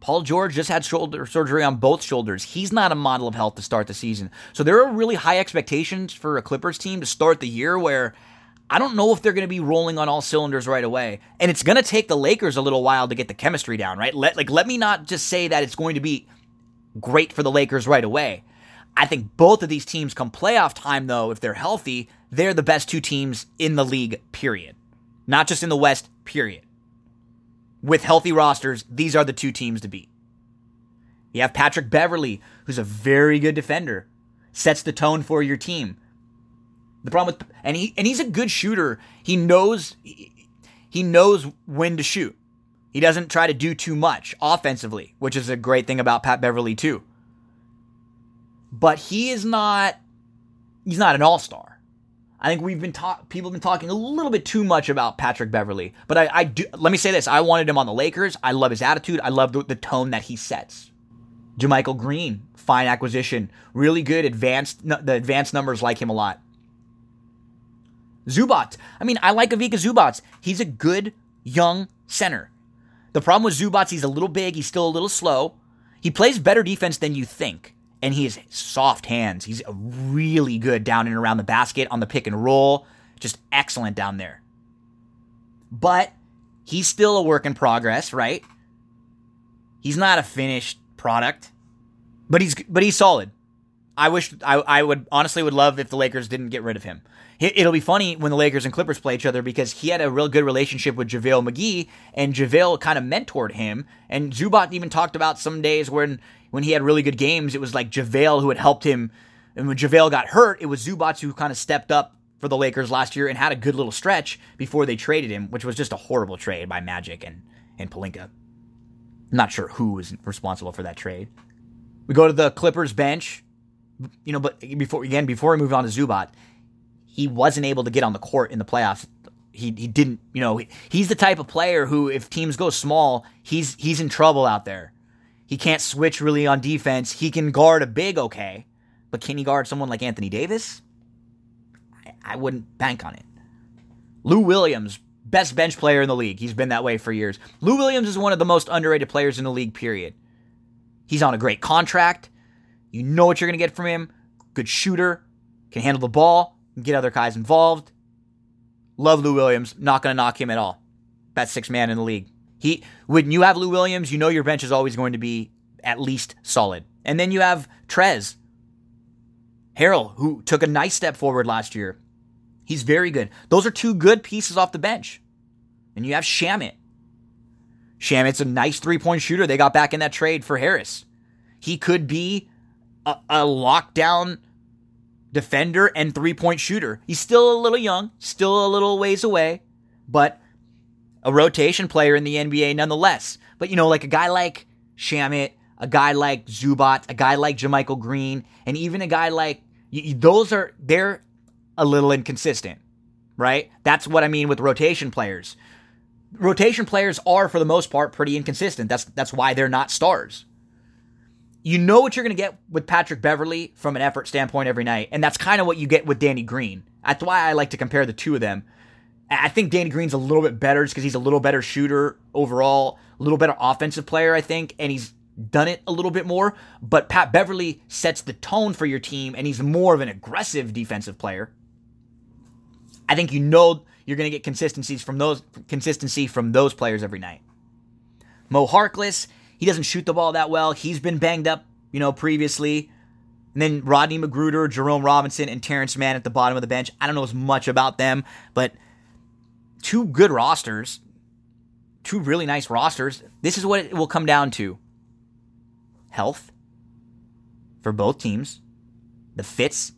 Paul George just had shoulder surgery on both shoulders. He's not a model of health to start the season. So there are really high expectations for a Clippers team to start the year where I don't know if they're going to be rolling on all cylinders right away. And it's going to take the Lakers a little while to get the chemistry down, right? Let like let me not just say that it's going to be great for the Lakers right away. I think both of these teams come playoff time though, if they're healthy, they're the best two teams in the league, period. Not just in the West, period. With healthy rosters, these are the two teams to beat. You have Patrick Beverley, who's a very good defender, sets the tone for your team. The problem with and he and he's a good shooter. He knows he knows when to shoot. He doesn't try to do too much offensively, which is a great thing about Pat Beverley too. But he is not he's not an all-star. I think we've been talk people have been talking a little bit too much about Patrick Beverley. But I, I do let me say this. I wanted him on the Lakers. I love his attitude. I love the, the tone that he sets. JaMychal Green, fine acquisition. Really good advanced the advanced numbers like him a lot. Zubac. I mean, I like Ivica Zubac. He's a good young center. The problem with Zubac, he's a little big. He's still a little slow. He plays better defense than you think. And he has soft hands. He's really good down and around the basket on the pick and roll. Just excellent down there. But he's still a work in progress, right? He's not a finished product. But he's but he's solid. I wish I, I would honestly would love if the Lakers didn't get rid of him. It'll be funny when the Lakers and Clippers play each other because he had a real good relationship with JaVale McGee, and JaVale kind of mentored him. And Zubac even talked about some days when when he had really good games, it was like JaVale who had helped him. And when JaVale got hurt, it was Zubac who kind of stepped up for the Lakers last year and had a good little stretch before they traded him, which was just a horrible trade by Magic and, and Pelinka. I'm not sure who was responsible for that trade. We go to the Clippers bench you know, but before again, before we move on to Zubac, he wasn't able to get on the court in the playoffs. He he didn't, you know, he's the type of player who if teams go small, he's he's in trouble out there. He can't switch really on defense. He can guard a big okay, but can he guard someone like Anthony Davis? I wouldn't bank on it. Lou Williams, best bench player in the league. He's been that way for years. Lou Williams is one of the most underrated players in the league, period. He's on a great contract. You know what you're going to get from him. Good shooter, can handle the ball, get other guys involved. Love Lou Williams. Not going to knock him at all. Best six man in the league. He when you have Lou Williams, you know your bench is always going to be at least solid. And then you have Trez Harrell, who took a nice step forward last year. He's very good. Those are two good pieces off the bench. And you have Shamet. Shamet's a nice three point shooter. They got back in that trade for Harris. He could be a, a lockdown defender and three point shooter. He's still a little young, still a little ways away, but a rotation player in the NBA nonetheless. But you know, like a guy like Shamet, a guy like Zubac, a guy like JaMychal Green, and even a guy like those are they're a little inconsistent, right? That's what I mean with rotation players. Rotation players are for the most part pretty inconsistent. That's that's why they're not stars. You know what you're going to get with Patrick Beverley from an effort standpoint every night, and that's kind of what you get with Danny Green. That's why I like to compare the two of them. I think Danny Green's a little bit better just because he's a little better shooter overall, a little better offensive player, I think, and he's done it a little bit more, but Pat Beverley sets the tone for your team and he's more of an aggressive defensive player. I think you know you're going to get consistencies from those consistency from those players every night. Mo Harkless, he doesn't shoot the ball that well. He's been banged up, you know, previously. And then Rodney McGruder, Jerome Robinson, and Terance Mann at the bottom of the bench. I don't know as much about them, but two good rosters, two really nice rosters. This is what it will come down to health for both teams, the fits.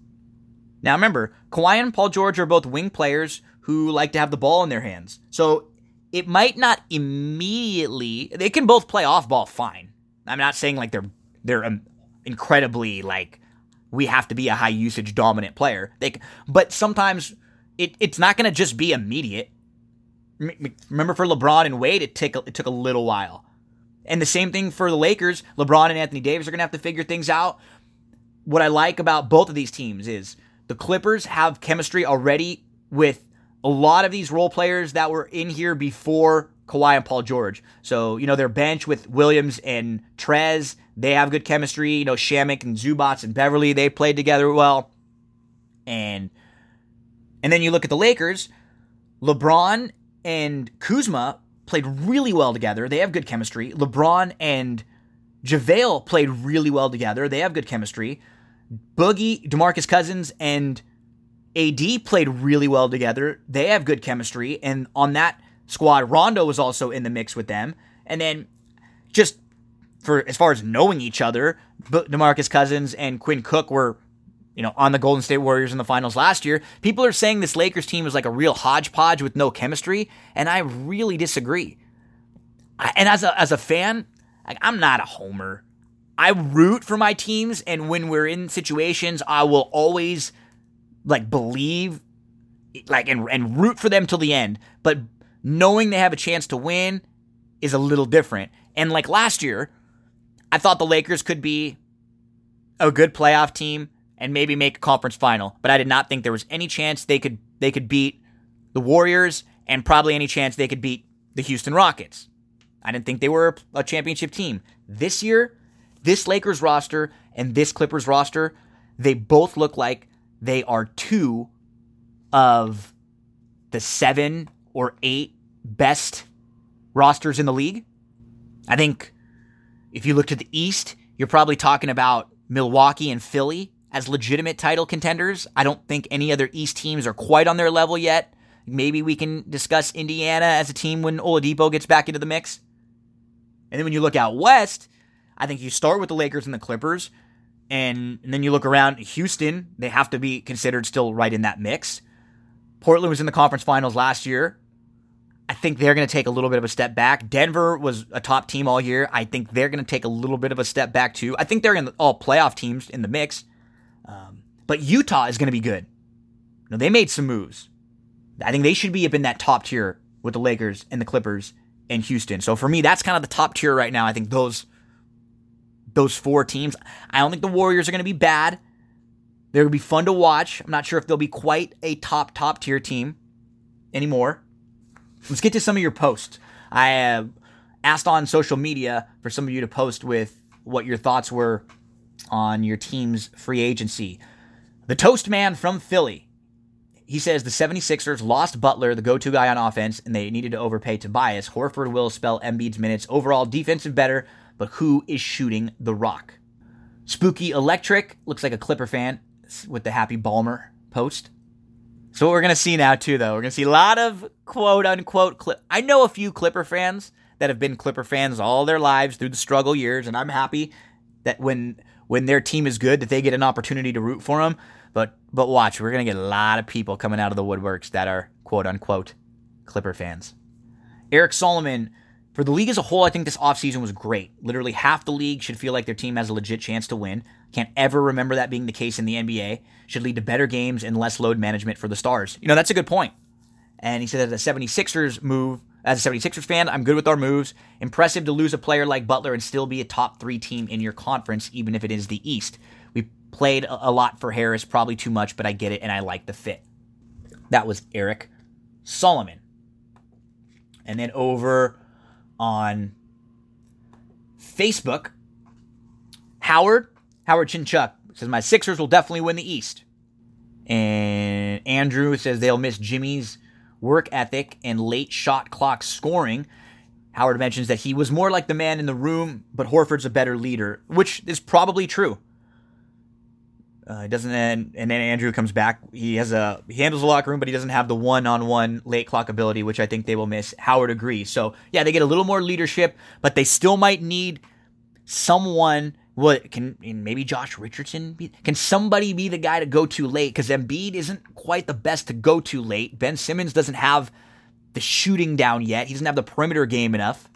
Now remember, Kawhi and Paul George are both wing players who like to have the ball in their hands. So it might not immediately they can both play off ball fine. I'm not saying like they're they're um, incredibly like we have to be a high usage dominant player. They but sometimes it, it's not going to just be immediate. Remember for LeBron and Wade, it took it took a little while. And the same thing for the Lakers. LeBron and Anthony Davis are going to have to figure things out. What I like about both of these teams is the Clippers have chemistry already with a lot of these role players that were in here before Kawhi and Paul George. So, you know, their bench with Williams and Trez, they have good chemistry. You know, Shamet and Zubats and Beverley, they played together well. And and then you look at the Lakers, LeBron and Kuzma played really well together. They have good chemistry. LeBron and JaVale played really well together. They have good chemistry. Boogie, DeMarcus Cousins, and AD played really well together. They have good chemistry. And on that squad, Rondo was also in the mix with them. And then just for as far as knowing each other, DeMarcus Cousins and Quinn Cook were you know, on the Golden State Warriors in the finals last year. People are saying this Lakers team is like a real hodgepodge with no chemistry, and I really disagree. And as a as a fan, like, I'm not a homer. I root for my teams, and when we're in situations, I will always like believe, like and and root for them till the end. But knowing they have a chance to win is a little different. And like last year, I thought the Lakers could be a good playoff team and maybe make a conference final. But I did not think there was any chance they could they could beat the Warriors and probably any chance they could beat the Houston Rockets. I didn't think they were a championship team. This year, this Lakers roster and this Clippers roster, they both look like they are two of the seven or eight best rosters in the league. I think if you look to the East, you're probably talking about Milwaukee and Philly as legitimate title contenders. I don't think any other East teams are quite on their level yet. Maybe we can discuss Indiana as a team when Oladipo gets back into the mix. And then when you look out west, I think you start with the Lakers and the Clippers, and, and then you look around Houston. They have to be considered still right in that mix. Portland was in the conference finals last year. I think they're going to take a little bit of a step back. Denver was a top team all year. I think they're going to take a little bit of a step back too. I think they're in all playoff teams in the mix. Um, but Utah is going to be good. You they made some moves. I think they should be up in that top tier with the Lakers and the Clippers and Houston. So for me, that's kind of the top tier right now. I think those those four teams. I don't think the Warriors are going to be bad. They're going to be fun to watch. I'm not sure if they'll be quite a top, top tier team anymore. Let's get to some of your posts. I asked on social media for some of you to post with what your thoughts were on your team's free agency. The Toast Man from Philly. He says the 76ers lost Butler, the go to guy on offense, and they needed to overpay Tobias. Horford will spell Embiid's minutes. Overall, defensive better, but who is shooting the rock? Spooky Electric looks like a Clipper fan with the Happy Ballmer post. So what we're gonna see now too, though, we're gonna see a lot of quote unquote clip. I know a few Clipper fans that have been Clipper fans all their lives through the struggle years, and I'm happy that when when their team is good, that they get an opportunity to root for them. But but watch, we're gonna get a lot of people coming out of the woodworks that are quote unquote Clipper fans. Eric Solomon for the league as a whole, I think this offseason was great. Literally half the league should feel like their team has a legit chance to win. Can't ever remember that being the case in the NBA. Should lead to better games and less load management for the Stars. You know, that's a good point. And he said that the 76ers move, as a 76ers fan, I'm good with our moves. Impressive to lose a player like Butler and still be a top three team in your conference, even if it is the East. We played a lot for Harris, probably too much, but I get it and I like the fit. That was Eric Solomon. And then over on Facebook. Howard, Howard Chinchuck says, My Sixers will definitely win the East. And Andrew says they'll miss Jimmy's work ethic and late shot clock scoring. Howard mentions that he was more like the man in the room, but Horford's a better leader, which is probably true. Uh, he doesn't, and, and then Andrew comes back. He has a he handles the locker room, but he doesn't have the one-on-one late clock ability, which I think they will miss. Howard agrees. So yeah, they get a little more leadership, but they still might need someone. What can maybe Josh Richardson be? Can somebody be the guy to go to late? Because Embiid isn't quite the best to go to late. Ben Simmons doesn't have the shooting down yet. He doesn't have the perimeter game enough.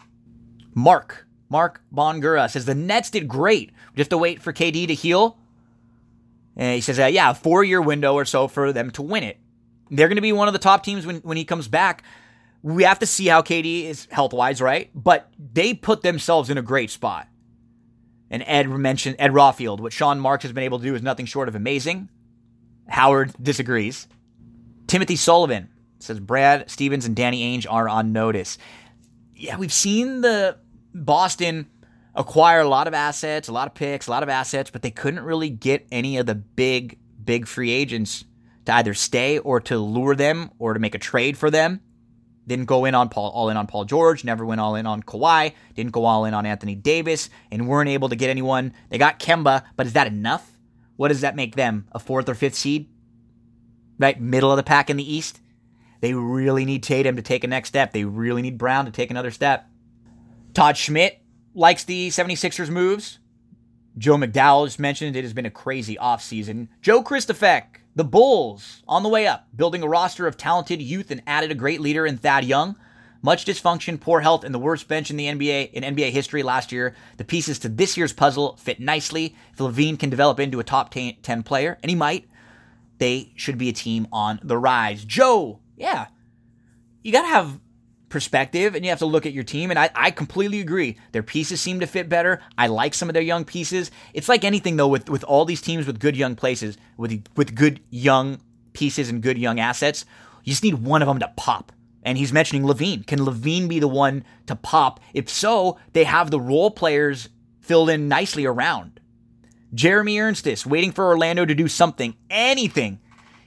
Mark Mark Bongura says the Nets did great. We have to wait for KD to heal. And he says, uh, yeah, a four year window or so for them to win it. They're going to be one of the top teams when, when he comes back. We have to see how KD is health wise, right? But they put themselves in a great spot. And Ed mentioned Ed Rawfield. What Sean Marks has been able to do is nothing short of amazing. Howard disagrees. Timothy Sullivan says Brad Stevens and Danny Ainge are on notice. Yeah, we've seen the Boston acquire a lot of assets, a lot of picks, a lot of assets, but they couldn't really get any of the big, big free agents to either stay or to lure them or to make a trade for them. Didn't go in on Paul, all in on Paul George, never went all in on Kawhi, didn't go all in on Anthony Davis, and weren't able to get anyone. They got Kemba, but is that enough? What does that make them? A fourth or fifth seed? Right? Middle of the pack in the East? They really need Tatum to take a next step. They really need Brown to take another step. Todd Schmidt likes the 76ers moves. Joe McDowell just mentioned it has been a crazy offseason. Joe Christofek, the Bulls, on the way up, building a roster of talented youth and added a great leader in Thad Young. Much dysfunction, poor health, and the worst bench in the NBA in NBA history last year. The pieces to this year's puzzle fit nicely. If LaVine can develop into a top 10 player, and he might, they should be a team on the rise. Joe, yeah, you got to have perspective and you have to look at your team. And I, I completely agree. Their pieces seem to fit better. I like some of their young pieces. It's like anything though with, with all these teams with good young places, with with good young pieces and good young assets, you just need one of them to pop. And he's mentioning LaVine. Can LaVine be the one to pop? If so, they have the role players filled in nicely around. Jeremy Ernstis waiting for Orlando to do something, anything.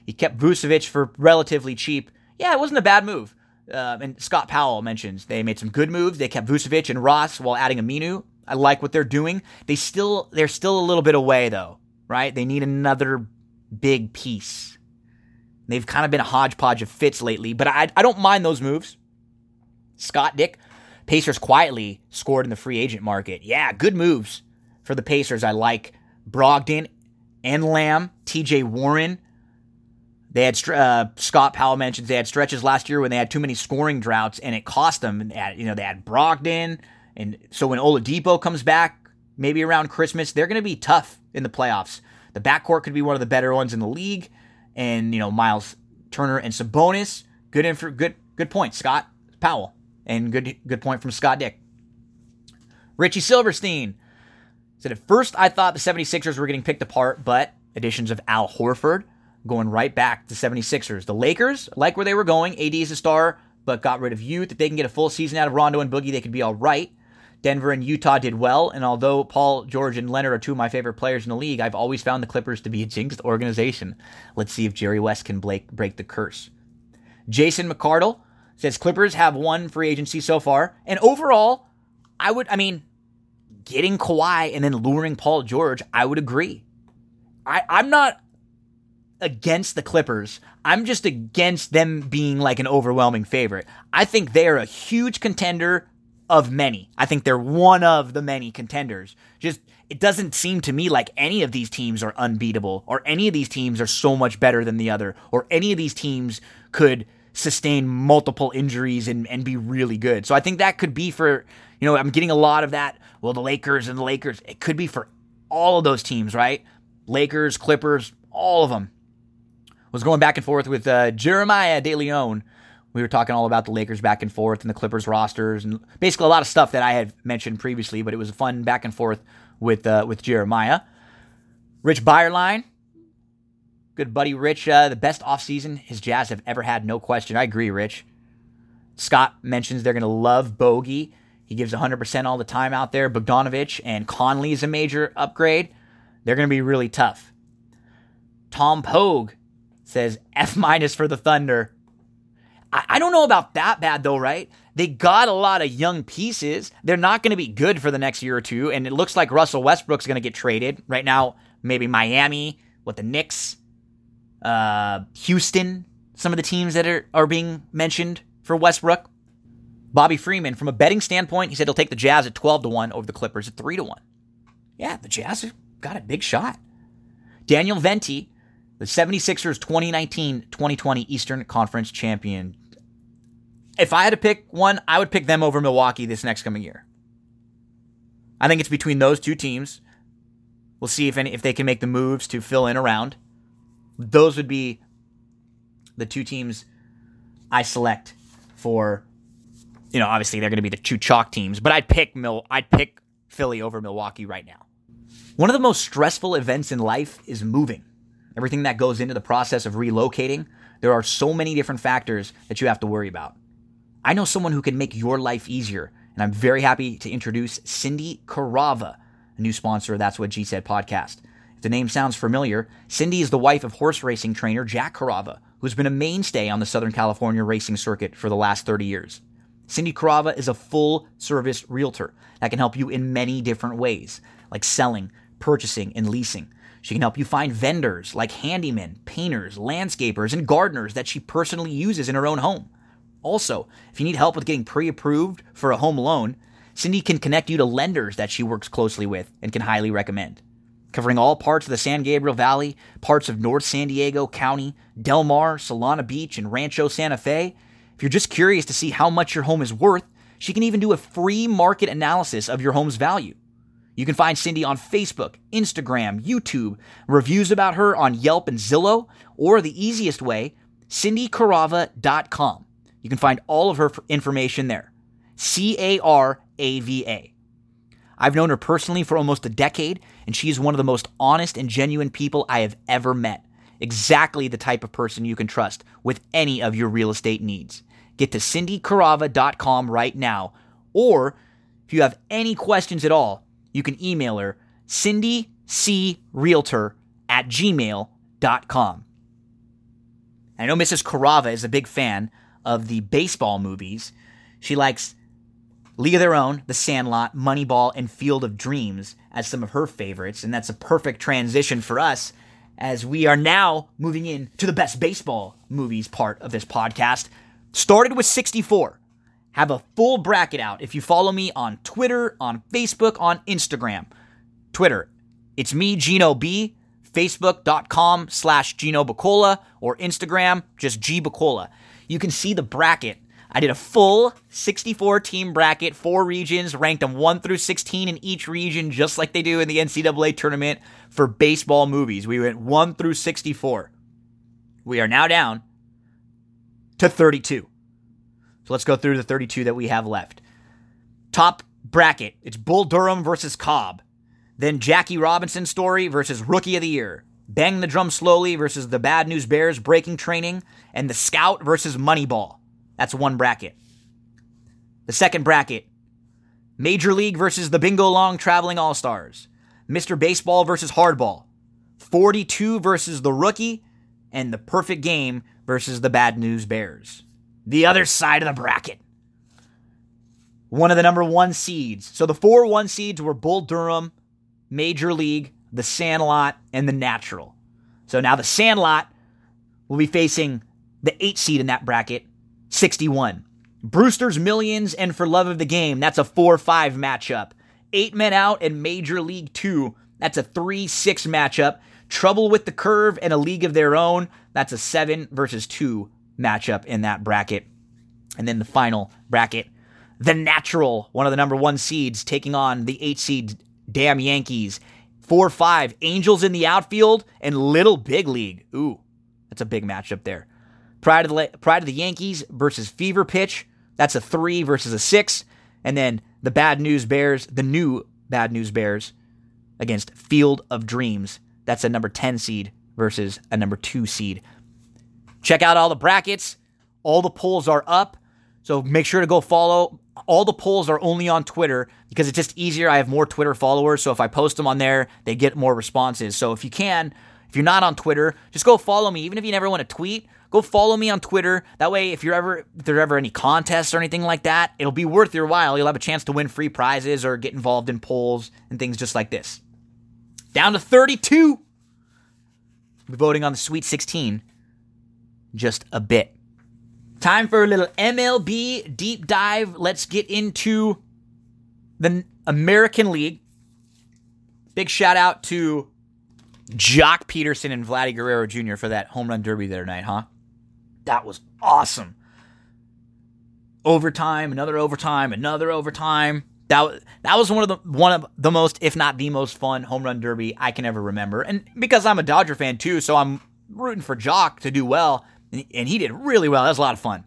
He kept Vucevic for relatively cheap. Yeah, it wasn't a bad move. Uh, and Scott Powell mentions they made some good moves. They kept Vucevic and Ross while adding Aminu. I like what they're doing. They still they're still a little bit away though, right? They need another big piece. They've kind of been a hodgepodge of fits lately, but I I don't mind those moves. Scott Dick, Pacers quietly scored in the free agent market. Yeah, good moves for the Pacers. I like Brogdon and Lamb, T.J. Warren. They had uh, Scott Powell mentions they had stretches last year when they had too many scoring droughts, and it cost them. You know, they had Brogdon, and so when Oladipo comes back, maybe around Christmas, they're going to be tough in the playoffs. The backcourt could be one of the better ones in the league, and you know Miles Turner and Sabonis. Good info, good good point, Scott Powell, and good good point from Scott Dick. Richie Silverstein said at first I thought the 76ers were getting picked apart, but additions of Al Horford, going right back to 76ers. The Lakers like where they were going. AD is a star, but got rid of youth. If they can get a full season out of Rondo and Boogie, they could be all right. Denver and Utah did well, and although Paul George and Leonard are two of my favorite players in the league, I've always found the Clippers to be a jinxed organization. Let's see if Jerry West can break, break the curse. Jason McCardle says Clippers have one free agency so far, and overall, I would, I mean, getting Kawhi and then luring Paul George, I would agree. I, I'm not against the Clippers. I'm just against them being like an overwhelming favorite. I think they're a huge contender of many. I think they're one of the many contenders. Just it doesn't seem to me like any of these teams are unbeatable or any of these teams are so much better than the other or any of these teams could sustain multiple injuries and, and be really good. So I think that could be for, you know, I'm getting a lot of that. Well, the Lakers and the Lakers, it could be for all of those teams, right? Lakers, Clippers, all of them. Was going back and forth with uh, Jeremiah De Leon we were talking all about the Lakers back and forth and the Clippers rosters and basically a lot of stuff that I had mentioned previously, but it was a fun back and forth with uh, with Jeremiah. Rich Byerline, good buddy Rich, uh, the best offseason his Jazz have ever had, no question. I agree, Rich. Scott mentions they're going to love Bogey. He gives 100% all the time out there. Bogdanovic and Conley is a major upgrade. They're going to be really tough. Tom Pogue says F minus for the Thunder. I, I don't know about that bad though, right? They got a lot of young pieces. They're not going to be good for the next year or two. And it looks like Russell Westbrook's going to get traded. Right now, maybe Miami, with the Knicks, uh, Houston, some of the teams that are, are being mentioned for Westbrook. Bobby Freeman, from a betting standpoint, he said he'll take the Jazz at 12 to 1 over the Clippers at 3 to 1. Yeah, the Jazz got a big shot. Daniel Venti, the 76ers 2019 2020 Eastern Conference champion, if I had to pick one, I would pick them over Milwaukee this next coming year. I think it's between those two teams. We'll see if any, if they can make the moves to fill in around. Those would be the two teams I select for. You know, obviously they're going to be the two chalk teams, but I'd pick Mil. I'd pick Philly over Milwaukee right now. One of the most stressful events in life is moving. Everything that goes into the process of relocating. There are so many different factors that you have to worry about. I know someone who can make your life easier, and I'm very happy to introduce Cindy Carava, a new sponsor of That's What G Said podcast. If the name sounds familiar, Cindy is the wife of horse racing trainer Jack Carava, who's been a mainstay on the Southern California racing circuit for the last 30 years. Cindy Carava is a full service realtor that can help you in many different ways, like selling, purchasing, and leasing. She can help you find vendors like handymen, painters, landscapers, and gardeners that she personally uses in her own home. Also, if you need help with getting pre approved for a home loan, Cindy can connect you to lenders that she works closely with and can highly recommend. Covering all parts of the San Gabriel Valley, parts of North San Diego County, Del Mar, Solana Beach, and Rancho Santa Fe, if you're just curious to see how much your home is worth, she can even do a free market analysis of your home's value. You can find Cindy on Facebook, Instagram, YouTube, reviews about her on Yelp and Zillow, or the easiest way, cindycarava.com. You can find all of her information there. C A R A V A. I've known her personally for almost a decade, and she is one of the most honest and genuine people I have ever met. Exactly the type of person you can trust with any of your real estate needs. Get to cindycarava.com right now, or if you have any questions at all, you can email her cindycrealtor at gmail.com. I know Mrs. Carava is a big fan of the baseball movies. She likes League of Their Own, The Sandlot, Moneyball, and Field of Dreams as some of her favorites, and that's a perfect transition for us as we are now moving in to the best baseball movies part of this podcast. Started with 64. Have a full bracket out if you follow me on Twitter, on Facebook, on Instagram. Twitter, it's me, Gino B. Facebook.com slash Gino Bacola or Instagram, just G Bacola you can see the bracket. I did a full 64 team bracket, four regions, ranked them 1 through 16 in each region, just like they do in the NCAA tournament for baseball movies. We went 1 through 64. We are now down to 32. So let's go through the 32 that we have left. Top bracket it's Bull Durham versus Cobb. Then Jackie Robinson story versus Rookie of the Year. Bang the Drum Slowly versus the Bad News Bears Breaking Training, and the Scout versus Moneyball. That's one bracket. The second bracket Major League versus the Bingo Long Traveling All Stars, Mr. Baseball versus Hardball, 42 versus the Rookie, and the Perfect Game versus the Bad News Bears. The other side of the bracket. One of the number one seeds. So the four one seeds were Bull Durham, Major League, the Sandlot, and the Natural. So now the Sandlot will be facing the eight seed in that bracket, 61. Brewster's Millions and For Love of the Game, that's a 4 5 matchup. Eight Men Out and Major League 2, that's a 3 6 matchup. Trouble with the Curve and A League of Their Own, that's a 7 versus 2 matchup in that bracket. And then the final bracket, The Natural, one of the number one seeds, taking on the 8 seed Damn Yankees. 4 5, Angels in the outfield and Little Big League. Ooh, that's a big matchup there. Pride of the, Pride of the Yankees versus Fever Pitch. That's a three versus a six. And then the Bad News Bears, the new Bad News Bears against Field of Dreams. That's a number 10 seed versus a number two seed. Check out all the brackets. All the polls are up. So make sure to go follow. All the polls are only on Twitter because it's just easier. I have more Twitter followers. So if I post them on there, they get more responses. So if you can, if you're not on Twitter, just go follow me. Even if you never want to tweet, go follow me on Twitter. That way, if you're ever if there's ever any contests or anything like that, it'll be worth your while. You'll have a chance to win free prizes or get involved in polls and things just like this. Down to 32. We're voting on the Sweet 16 just a bit. Time for a little MLB deep dive. Let's get into the American League. Big shout out to Joc Pederson and Vladdy Guerrero Jr. for that home run derby the other night, huh? That was awesome. Overtime, another overtime, another overtime. That that was one of the one of the most, if not the most fun home run derby I can ever remember. And because I'm a Dodger fan too, so I'm rooting for Joc to do well, and he did really well. That was a lot of fun.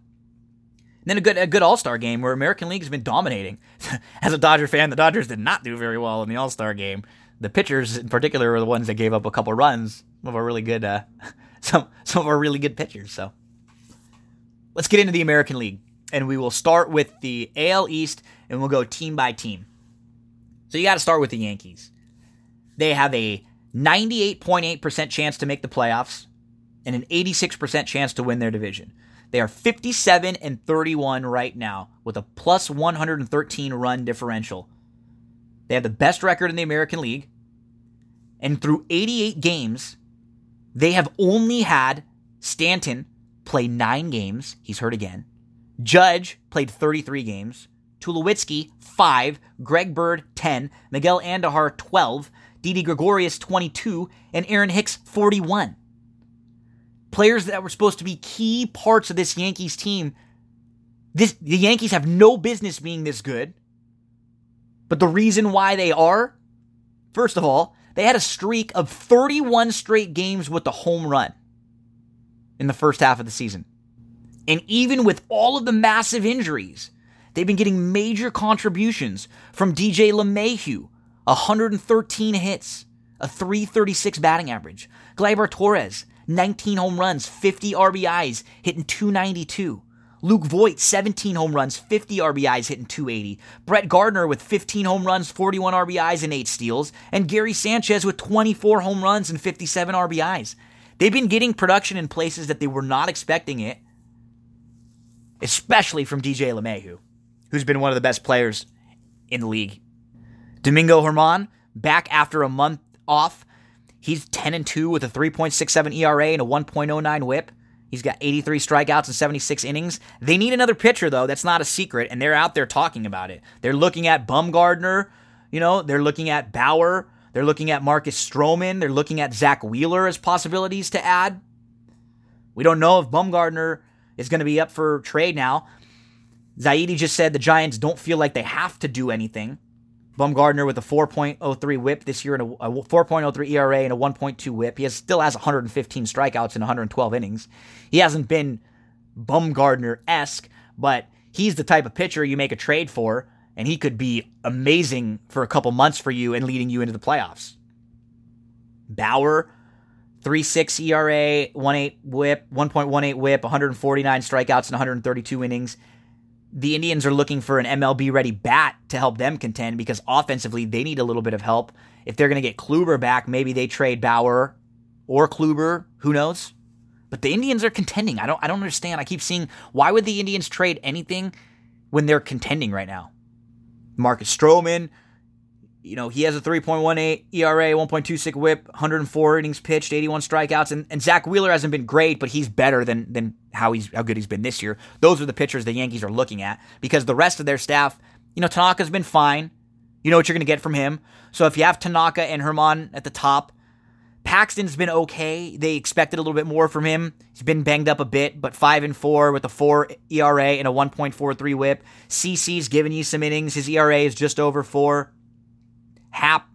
And then a good a good All Star game where American League has been dominating. As a Dodger fan, the Dodgers did not do very well in the All Star game. The pitchers, in particular, were the ones that gave up a couple runs. Some of our really good, uh, some some of our really good pitchers. So let's get into the American League, and we will start with the AL East, and we'll go team by team. So you got to start with the Yankees. They have a 98.8% chance to make the playoffs and an 86% chance to win their division. They are 57 and 31 right now with a plus 113 run differential. They have the best record in the American League. And through 88 games, they have only had Stanton play nine games. He's hurt again. Judge played 33 games. Tulowitzki, 5. Greg Bird, 10. Miguel Andujar, 12. Didi Gregorius, 22. And Aaron Hicks, 41. Players that were supposed to be key parts of this Yankees team. This, the Yankees have no business being this good. But the reason why they are, first of all, they had a streak of 31 straight games with the home run in the first half of the season. And even with all of the massive injuries, they've been getting major contributions from DJ LeMahieu, 113 hits, a 336 batting average. Gleyber Torres, 19 home runs, 50 RBIs, hitting 292. Luke Voit, 17 home runs, 50 RBIs, hitting 280. Brett Gardner with 15 home runs, 41 RBIs, and 8 steals. And Gary Sanchez with 24 home runs and 57 RBIs. They've been getting production in places that they were not expecting it, especially from DJ LeMahieu, who's been one of the best players in the league. Domingo German, back after a month off. He's 10 and 2 with a 3.67 ERA and a 1.09 whip. He's got 83 strikeouts and 76 innings. They need another pitcher, though. That's not a secret, and they're out there talking about it. They're looking at Bumgarner, you know, they're looking at Bauer, they're looking at Marcus Stroman, they're looking at Zack Wheeler as possibilities to add. We don't know if Bumgarner is going to be up for trade now. Zaidi just said the Giants don't feel like they have to do anything. Bumgarner with a 4.03 whip this year and a, a 4.03 ERA and a 1.2 whip. He has, still has 115 strikeouts in 112 innings. He hasn't been Bumgarner esque, but he's the type of pitcher you make a trade for, and he could be amazing for a couple months for you and leading you into the playoffs. Bauer, 3.6 ERA, 1.8 whip, 1.18 whip, 149 strikeouts and 132 innings. The Indians are looking for an MLB ready bat to help them contend because offensively they need a little bit of help. If they're going to get Kluber back, maybe they trade Bauer or Kluber, who knows? But the Indians are contending. I don't I don't understand. I keep seeing why would the Indians trade anything when they're contending right now? Marcus Stroman, you know, he has a 3.18 ERA, 1.26 whip, 104 innings pitched, 81 strikeouts, and, and Zack Wheeler hasn't been great, but he's better than than how he's how good he's been this year. Those are the pitchers the Yankees are looking at because the rest of their staff, you know, Tanaka's been fine. You know what you're going to get from him. So if you have Tanaka and German at the top, Paxton's been okay. They expected a little bit more from him. He's been banged up a bit, but five and four with a four ERA and a 1.43 WHIP. CC's given you some innings. His ERA is just over four. Happ.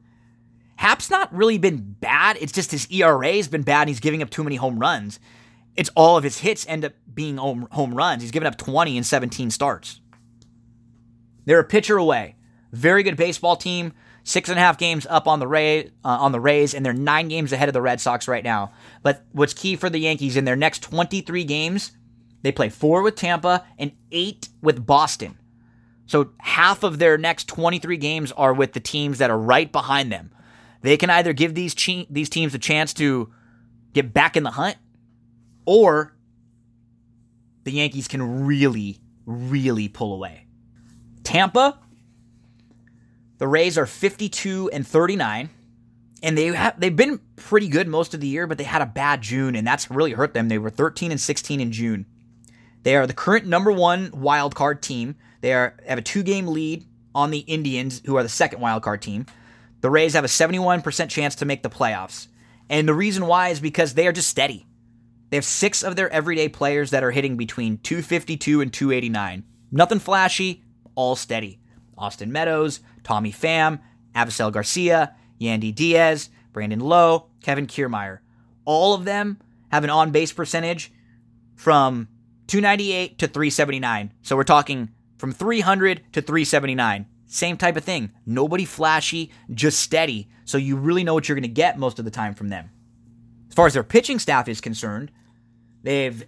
Happ's not really been bad. It's just his ERA has been bad and he's giving up too many home runs. It's all of his hits end up being home, home runs. He's given up 20 in 17 starts. They're a pitcher away. Very good baseball team. Six and a half games up on the Ray uh, on the Rays, and they're nine games ahead of the Red Sox right now. But what's key for the Yankees in their next 23 games, they play four with Tampa and eight with Boston. So half of their next 23 games are with the teams that are right behind them. They can either give these these teams a chance to get back in the hunt, or the Yankees can really, really pull away. Tampa, the Rays are 52 and 39, and they have they've been pretty good most of the year, but they had a bad June, and that's really hurt them. They were 13 and 16 in June. They are the current number one wild card team. They are have a two game lead on the Indians, who are the second wild card team. The Rays have a 71% chance to make the playoffs. And the reason why is because they are just steady. They have six of their everyday players that are hitting between 252 and 289. Nothing flashy, all steady. Austin Meadows, Tommy Pham, Avisail Garcia, Yandy Diaz, Brandon Lowe, Kevin Kiermaier. All of them have an on base percentage from 298 to 379. So we're talking from 300 to 379. Same type of thing. Nobody flashy, just steady. So you really know what you're going to get most of the time from them. As far as their pitching staff is concerned, they've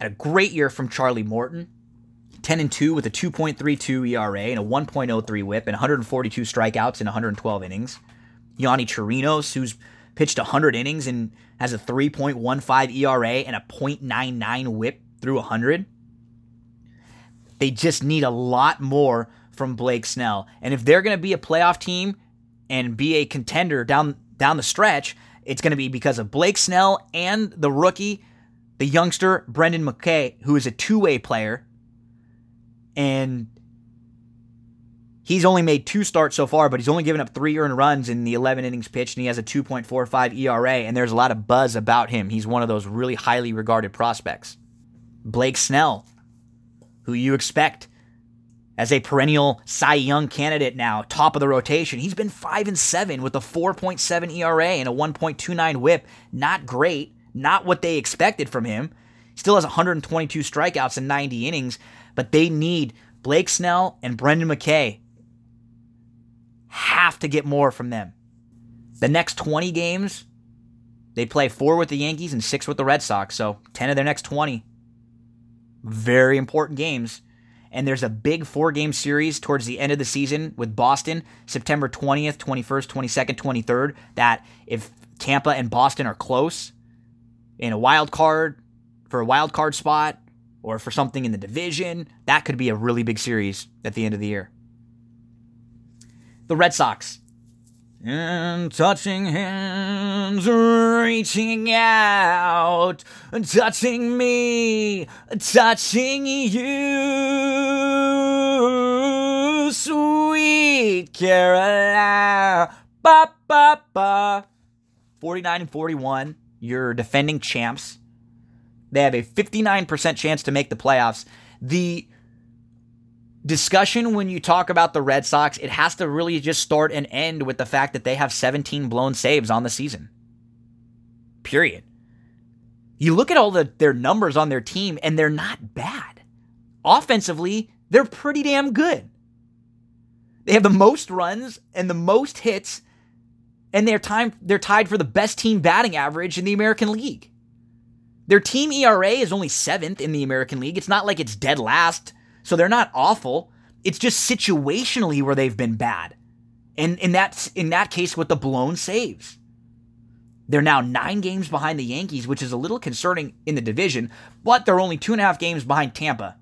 had a great year from Charlie Morton. 10 and 2 with a 2.32 ERA and a 1.03 whip and 142 strikeouts in 112 innings. Yonny Chirinos, who's pitched 100 innings and has a 3.15 ERA and a 0.99 whip through 100. They just need a lot more from Blake Snell. And if they're going to be a playoff team and be a contender down down the stretch, it's going to be because of Blake Snell and the rookie, the youngster Brendan McKay, who is a two-way player and he's only made two starts so far, but he's only given up three earned runs in the 11 innings pitched, and he has a 2.45 ERA, and there's a lot of buzz about him. He's one of those really highly regarded prospects. Blake Snell, who you expect as a perennial Cy Young candidate now, top of the rotation. He's been 5 and 7 with a 4.7 ERA and a 1.29 whip. Not great, not what they expected from him. Still has 122 strikeouts in 90 innings, but they need Blake Snell and Brendan McKay. Have to get more from them. The next 20 games, they play four with the Yankees and six with the Red Sox. So 10 of their next 20. Very important games. And there's a big four game series towards the end of the season with Boston, September 20th, 21st, 22nd, 23rd. That if Tampa and Boston are close in a wild card, for a wild card spot, or for something in the division, that could be a really big series at the end of the year. The Red Sox. And touching hands, reaching out, touching me, touching you, sweet Carolina. Ba, ba, ba. 49 and 41, you're defending champs. They have a 59% chance to make the playoffs. The discussion when you talk about the Red Sox, it has to really just start and end with the fact that they have 17 blown saves on the season. Period. You look at all the, their numbers on their team, and they're not bad. Offensively, they're pretty damn good. They have the most runs and the most hits and they're time they're tied for the best team batting average in the American League. Their team ERA is only 7th in the American League. It's not like it's dead last, so they're not awful. It's just situationally where they've been bad. And in that in that case with the blown saves. They're now nine games behind the Yankees, which is a little concerning in the division, but they're only two and a half games behind Tampa.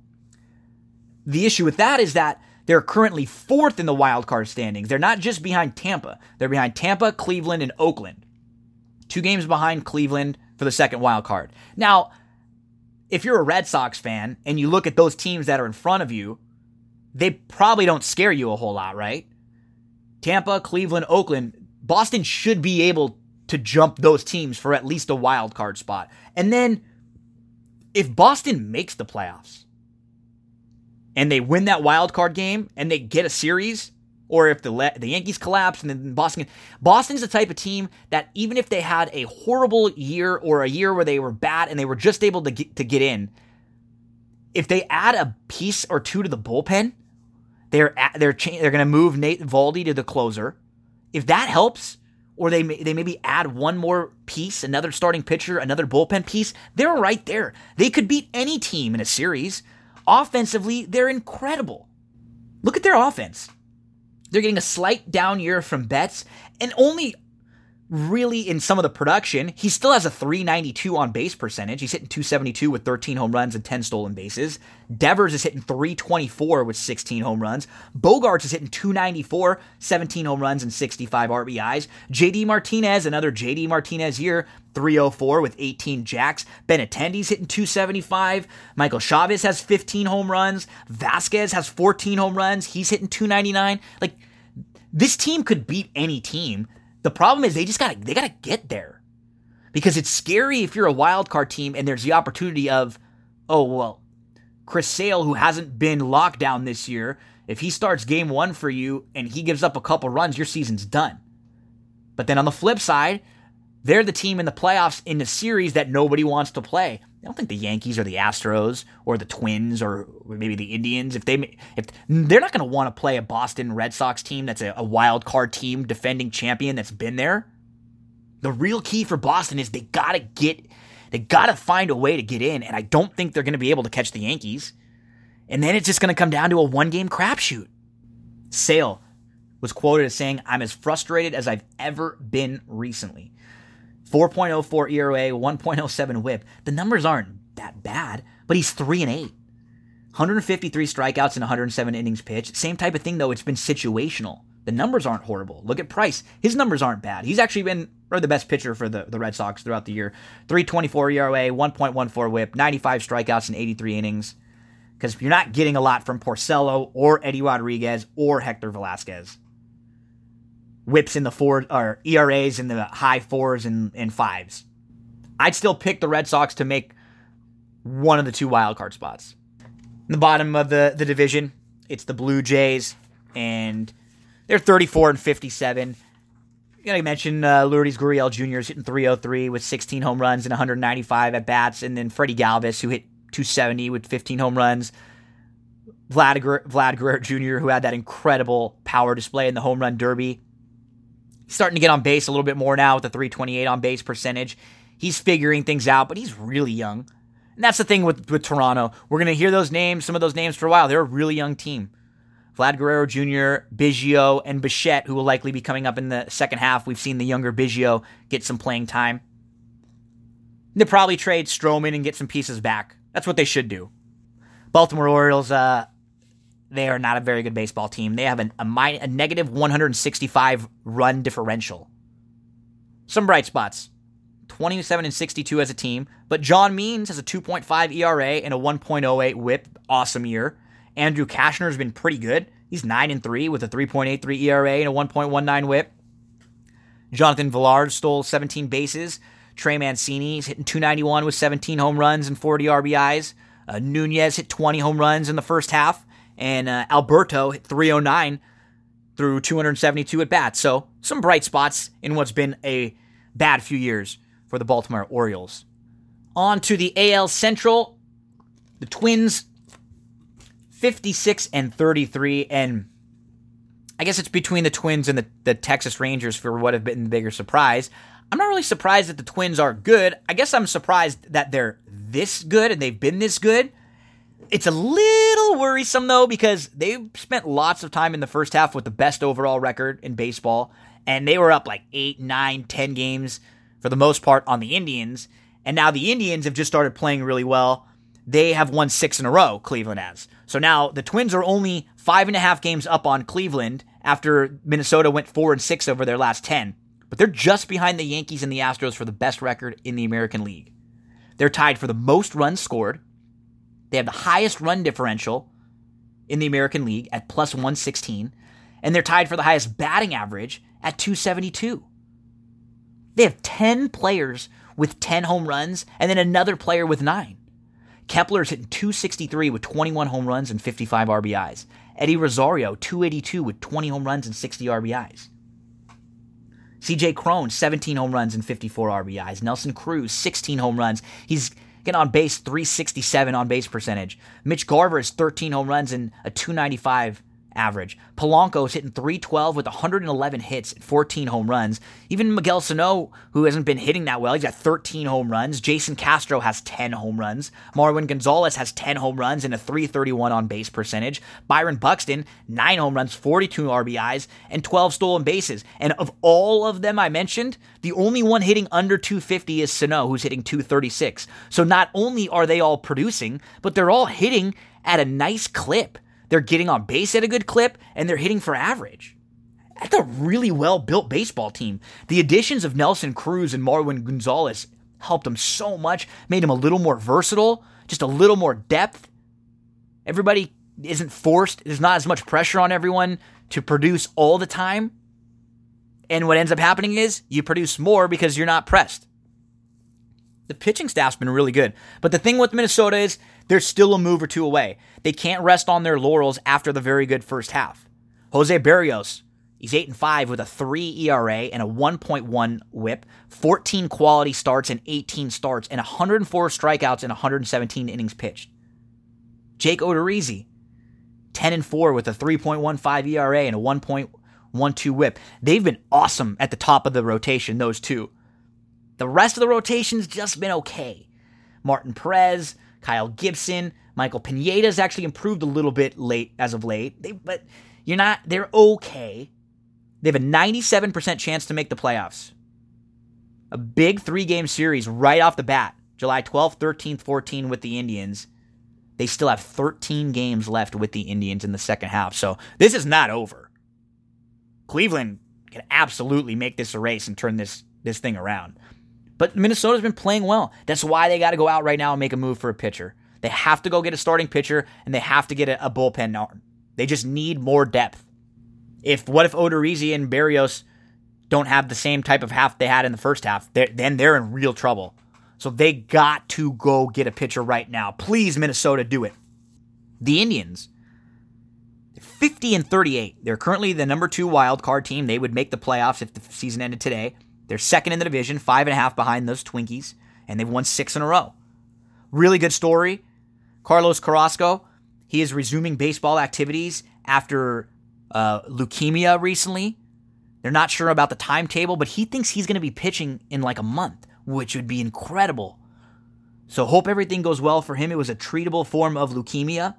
The issue with that is that they're currently fourth in the wild card standings. They're not just behind Tampa, they're behind Tampa, Cleveland, and Oakland. Two games behind Cleveland for the second wild card. Now, if you're a Red Sox fan and you look at those teams that are in front of you, they probably don't scare you a whole lot, right? Tampa, Cleveland, Oakland, Boston should be able to jump those teams for at least a wild card spot. And then if Boston makes the playoffs and they win that wild card game and they get a series, or if the the Yankees collapse and then Boston Boston's the type of team that even if they had a horrible year or a year where they were bad and they were just able to get, to get in, if they add a piece or two to the bullpen, they're at, they're cha- they're going to move Nate Eovaldi to the closer. If that helps, or they may, they maybe add one more piece, another starting pitcher, another bullpen piece, they're right there. They could beat any team in a series. Offensively, they're incredible. Look at their offense. They're getting a slight down year from Betts, and only really in some of the production. He still has a 392 on base percentage. He's hitting 272 with 13 home runs and 10 stolen bases. Devers is hitting 324 with 16 home runs. Bogaerts is hitting 294, 17 home runs and 65 RBIs. JD Martinez, another JD Martinez year, 304 with 18 jacks. Benintendi's hitting 275. Michael Chavis has 15 home runs. Vazquez has 14 home runs. He's hitting 299. Like, this team could beat any team the problem is they just gotta they gotta get there. Because it's scary if you're a wild card team and there's the opportunity of, oh well, Chris Sale, who hasn't been locked down this year, if he starts game one for you and he gives up a couple runs, your season's done. But then on the flip side, they're the team in the playoffs in the series that nobody wants to play. I don't think the Yankees or the Astros or the Twins or maybe the Indians, if they if they're not going to want to play a Boston Red Sox team that's a, a wild card team, defending champion that's been there. The real key for Boston is they got to get they got to find a way to get in, and I don't think they're going to be able to catch the Yankees. And then it's just going to come down to a one game crapshoot. Sale was quoted as saying, "I'm as frustrated as I've ever been recently." 4.04 ERA, 1.07 whip. The numbers aren't that bad, but he's 3 and 8. 153 strikeouts in 107 innings pitched. Same type of thing though, it's been situational. The numbers aren't horrible. Look at Price. His numbers aren't bad. He's actually been the best pitcher for the, the Red Sox throughout the year. 324 ERA, 1.14 whip, 95 strikeouts in 83 innings. Because you're not getting a lot from Porcello or Eddie Rodriguez or Hector Velazquez whips in the four or ERAs in the high fours and, and fives. I'd still pick the Red Sox to make one of the two wild card spots. In the bottom of the, the division, it's the Blue Jays, and they're 34 and 57. You gotta mention uh, Lourdes Gurriel Jr. is hitting 303 with 16 home runs and 195 at bats, and then Freddie Galvis, who hit 270 with 15 home runs. Vlad, Vlad Guerrero Jr., who had that incredible power display in the home run derby, starting to get on base a little bit more now with the 328 on base percentage. He's figuring things out, but he's really young. And that's the thing with, with Toronto. We're going to hear those names, some of those names for a while. They're a really young team. Vlad Guerrero Jr., Biggio, and Bichette, who will likely be coming up in the second half. We've seen the younger Biggio get some playing time. They'll probably trade Stroman and get some pieces back. That's what they should do. Baltimore Orioles, uh, they are not a very good baseball team. They have an, a, a negative 165 run differential. Some bright spots 27 and 62 as a team, but John Means has a 2.5 ERA and a 1.08 whip. Awesome year. Andrew Cashner has been pretty good. He's 9 and 3 with a 3.83 ERA and a 1.19 whip. Jonathan Villar stole 17 bases. Trey Mancini's hitting 291 with 17 home runs and 40 RBIs. Uh, Nunez hit 20 home runs in the first half and uh, Alberto hit 309 through 272 at bats. So some bright spots in what's been a bad few years for the Baltimore Orioles. On to the AL Central, the Twins 56 and 33 and I guess it's between the Twins and the, the Texas Rangers for what have been the bigger surprise. I'm not really surprised that the Twins are good. I guess I'm surprised that they're this good and they've been this good. It's a little worrisome though because they've spent lots of time in the first half with the best overall record in baseball, and they were up like eight, nine, ten games for the most part on the Indians. And now the Indians have just started playing really well. They have won six in a row, Cleveland has. So now the Twins are only five and a half games up on Cleveland after Minnesota went four and six over their last 10 but they're just behind the Yankees and the Astros for the best record in the American League. They're tied for the most runs scored. They have the highest run differential in the American League at plus 116, and they're tied for the highest batting average at 272. They have 10 players with 10 home runs and then another player with 9. Kepler's hitting 263 with 21 home runs and 55 RBIs. Eddie Rosario, 282 with 20 home runs and 60 RBIs. CJ Cron, 17 home runs and 54 RBIs. Nelson Cruz, 16 home runs. He's getting on base 367 on base percentage. Mitch Garver is 13 home runs and a 295 average. Polanco is hitting 312 with 111 hits, and 14 home runs. Even Miguel Sano, who hasn't been hitting that well, he's got 13 home runs. Jason Castro has 10 home runs. Marwin Gonzalez has 10 home runs and a 331 on base percentage. Byron Buxton, 9 home runs, 42 RBIs, and 12 stolen bases. And of all of them I mentioned, the only one hitting under 250 is Sano, who's hitting 236. So not only are they all producing, but they're all hitting at a nice clip. They're getting on base at a good clip, and they're hitting for average. That's a really well built baseball team. The additions of Nelson Cruz and Marwin Gonzalez helped them so much, made them a little more versatile, just a little more depth. Everybody isn't forced, there's not as much pressure on everyone to produce all the time. And what ends up happening is you produce more because you're not pressed. The pitching staff's been really good. But the thing with Minnesota is they're still a move or two away. They can't rest on their laurels after the very good first half. Jose Berrios, he's 8 and 5 with a 3 ERA and a 1.1 whip, 14 quality starts and 18 starts, and 104 strikeouts and 117 innings pitched. Jake Odorizzi, 10 and 4 with a 3.15 ERA and a 1.12 whip. They've been awesome at the top of the rotation, those two. The rest of the rotation's just been okay. Martin Perez, Kyle Gibson, Michael Pineda's actually improved a little bit late as of late. They, but you're not. They're okay. They have a 97% chance to make the playoffs. A big three game series right off the bat. July 12th, 13th, 14th with the Indians. They still have 13 games left with the Indians in the second half. So this is not over. Cleveland can absolutely make this a race and turn this this thing around. But Minnesota's been playing well. That's why they got to go out right now and make a move for a pitcher. They have to go get a starting pitcher and they have to get a, a bullpen arm. They just need more depth. If what if Odorizzi and Berrios don't have the same type of half they had in the first half, they're, then they're in real trouble. So they got to go get a pitcher right now. Please, Minnesota, do it. The Indians, 50 and 38. They're currently the number two wild card team. They would make the playoffs if the season ended today. They're second in the division, five and a half behind those Twinkies, and they've won six in a row. Really good story. Carlos Carrasco, he is resuming baseball activities after uh, leukemia recently. They're not sure about the timetable, but he thinks he's going to be pitching in like a month, which would be incredible. So hope everything goes well for him. It was a treatable form of leukemia.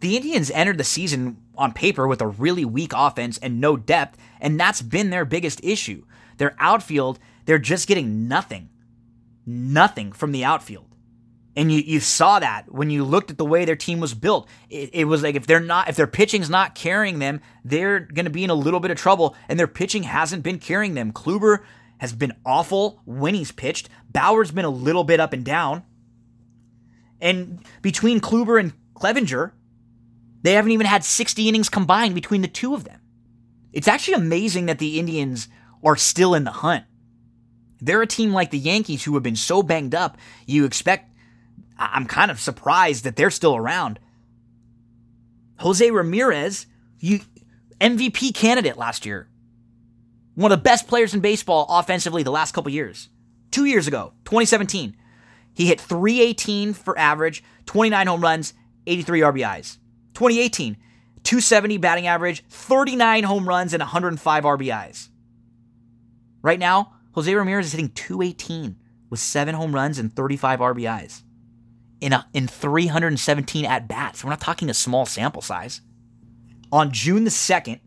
The Indians entered the season on paper with a really weak offense and no depth, and that's been their biggest issue. Their outfield, they're just getting nothing. Nothing from the outfield. And you, you saw that when you looked at the way their team was built. It, it was like if they're not if their pitching's not carrying them, they're gonna be in a little bit of trouble. And their pitching hasn't been carrying them. Kluber has been awful when he's pitched. Bauer's been a little bit up and down. And between Kluber and Clevinger, they haven't even had 60 innings combined between the two of them. It's actually amazing that the Indians are still in the hunt. They're a team like the Yankees who have been so banged up, you expect. I'm kind of surprised that they're still around. Jose Ramirez, you MVP candidate last year. One of the best players in baseball offensively the last couple years. Two years ago, 2017, he hit 318 for average, 29 home runs, 83 RBIs. 2018, 270 batting average, 39 home runs, and 105 RBIs. Right now, Jose Ramirez is hitting 218 with seven home runs and 35 RBIs in, a, in 317 at bats. We're not talking a small sample size. On June the 2nd,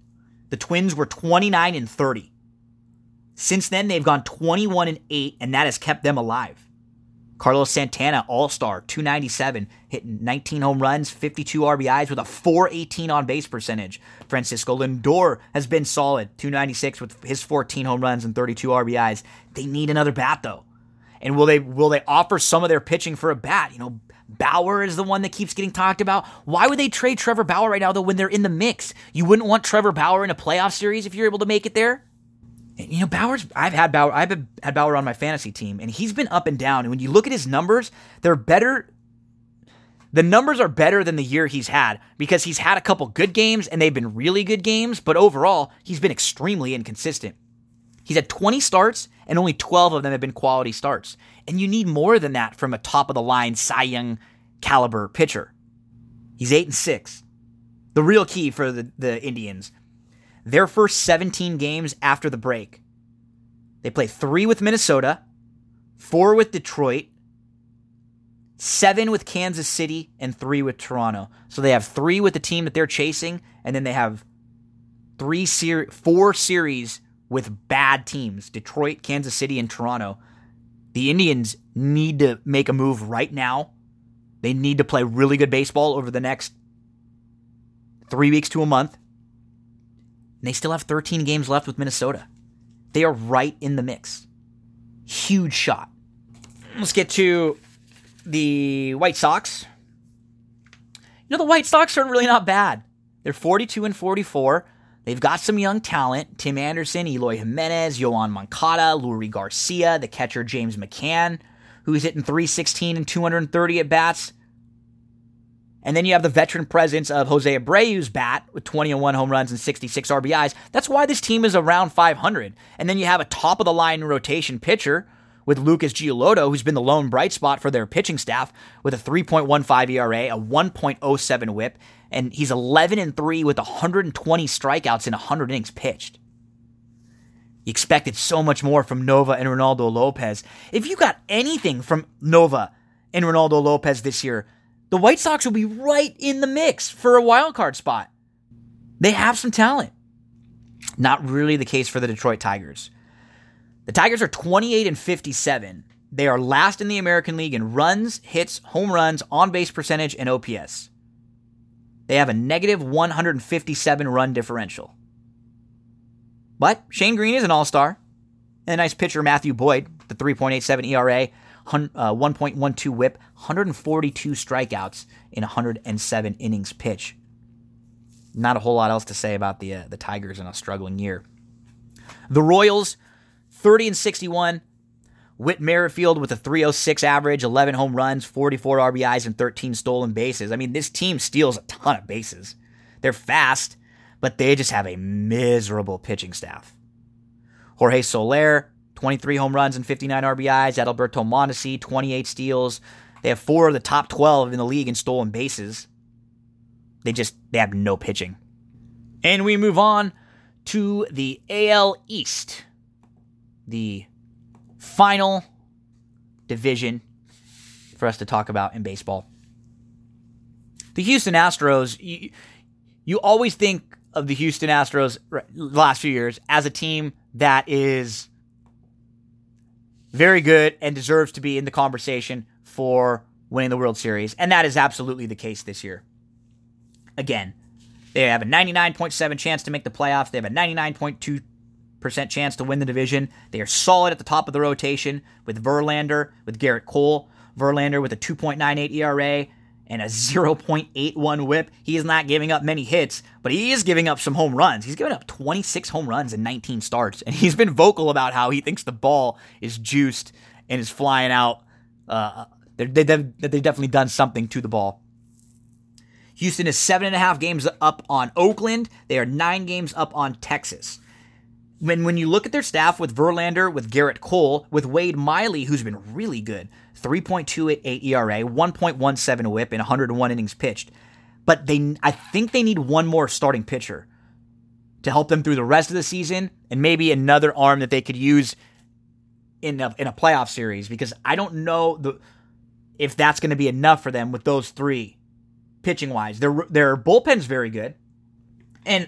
the Twins were 29 and 30. Since then, they've gone 21 and 8, and that has kept them alive. Carlos Santana, All Star, 297, hitting 19 home runs, 52 RBIs with a 418 on base percentage. Francisco Lindor has been solid, 296 with his 14 home runs and 32 RBIs. They need another bat though. And will they will they offer some of their pitching for a bat? You know, Bauer is the one that keeps getting talked about. Why would they trade Trevor Bauer right now though when they're in the mix? You wouldn't want Trevor Bauer in a playoff series if you're able to make it there? You know, Bauer's. I've had Bauer. I've had Bauer on my fantasy team, and he's been up and down. And when you look at his numbers, they're better. The numbers are better than the year he's had because he's had a couple good games and they've been really good games, but overall, he's been extremely inconsistent. He's had 20 starts and only 12 of them have been quality starts. And you need more than that from a top of the line Cy Young caliber pitcher. He's 8 and 6. The real key for the, the Indians their first 17 games after the break. They play three with Minnesota, four with Detroit, seven with Kansas City, and three with Toronto. So they have three with the team that they're chasing, and then they have three ser- four series with bad teams Detroit, Kansas City, and Toronto. The Indians need to make a move right now. They need to play really good baseball over the next three weeks to a month and they still have 13 games left with Minnesota. They are right in the mix. Huge shot. Let's get to the White Sox. You know, the White Sox are really not bad. They're 42 and 44. They've got some young talent Tim Anderson, Eloy Jimenez, Yoan Moncada, Leury Garcia, the catcher James McCann, who's hitting 316 and 230 at bats. And then you have the veteran presence of Jose Abreu's bat with 21 home runs and 66 RBIs. That's why this team is around 500. And then you have a top of the line rotation pitcher with Lucas Giolito, who's been the lone bright spot for their pitching staff with a 3.15 ERA, a 1.07 whip, and he's 11 and 3 with 120 strikeouts in 100 innings pitched. You expected so much more from Nova and Reynaldo Lopez. If you got anything from Nova and Reynaldo Lopez this year, the White Sox will be right in the mix for a wild card spot. They have some talent. Not really the case for the Detroit Tigers. The Tigers are 28 and 57. They are last in the American League in runs, hits, home runs, on base percentage, and OPS. They have a negative 157 run differential. But Shane Greene is an all star. And a nice pitcher, Matthew Boyd, the 3.87 ERA, 1.12 whip, 142 strikeouts in 107 innings pitch. Not a whole lot else to say about the uh, the Tigers in a struggling year. The Royals, 30 and 61. Whit Merrifield with a 306 average, 11 home runs, 44 RBIs, and 13 stolen bases. I mean, this team steals a ton of bases. They're fast, but they just have a miserable pitching staff. Jorge Soler, 23 home runs and 59 RBIs. Adalberto Mondesi, 28 steals. They have four of the top 12 in the league in stolen bases. They just they have no pitching. And we move on to the AL East. The final division for us to talk about in baseball. The Houston Astros, you, you always think of the Houston Astros last few years as a team that is very good and deserves to be in the conversation for winning the World Series. And that is absolutely the case this year. Again, they have a 99.7 chance to make the playoffs. They have a 99.2% chance to win the division. They are solid at the top of the rotation with Verlander, with Gerrit Cole. Verlander with a 2.98 ERA and a 0.81 whip. He is not giving up many hits, but he is giving up some home runs. He's given up 26 home runs in 19 starts, and he's been vocal about how he thinks the ball is juiced and is flying out. Uh, they, they've definitely done something to the ball. Houston is seven and a half games up on Oakland. They are nine games up on Texas. When when you look at their staff with Verlander, with Gerrit Cole, with Wade Miley, who's been really good, 3.28 ERA, 1.17 whip in 101 innings pitched. but they I think they need one more starting pitcher to help them through the rest of the season and maybe another arm that they could use in a, in a playoff series because I don't know the if that's going to be enough for them with those three pitching wise. Their their bullpen's very good. And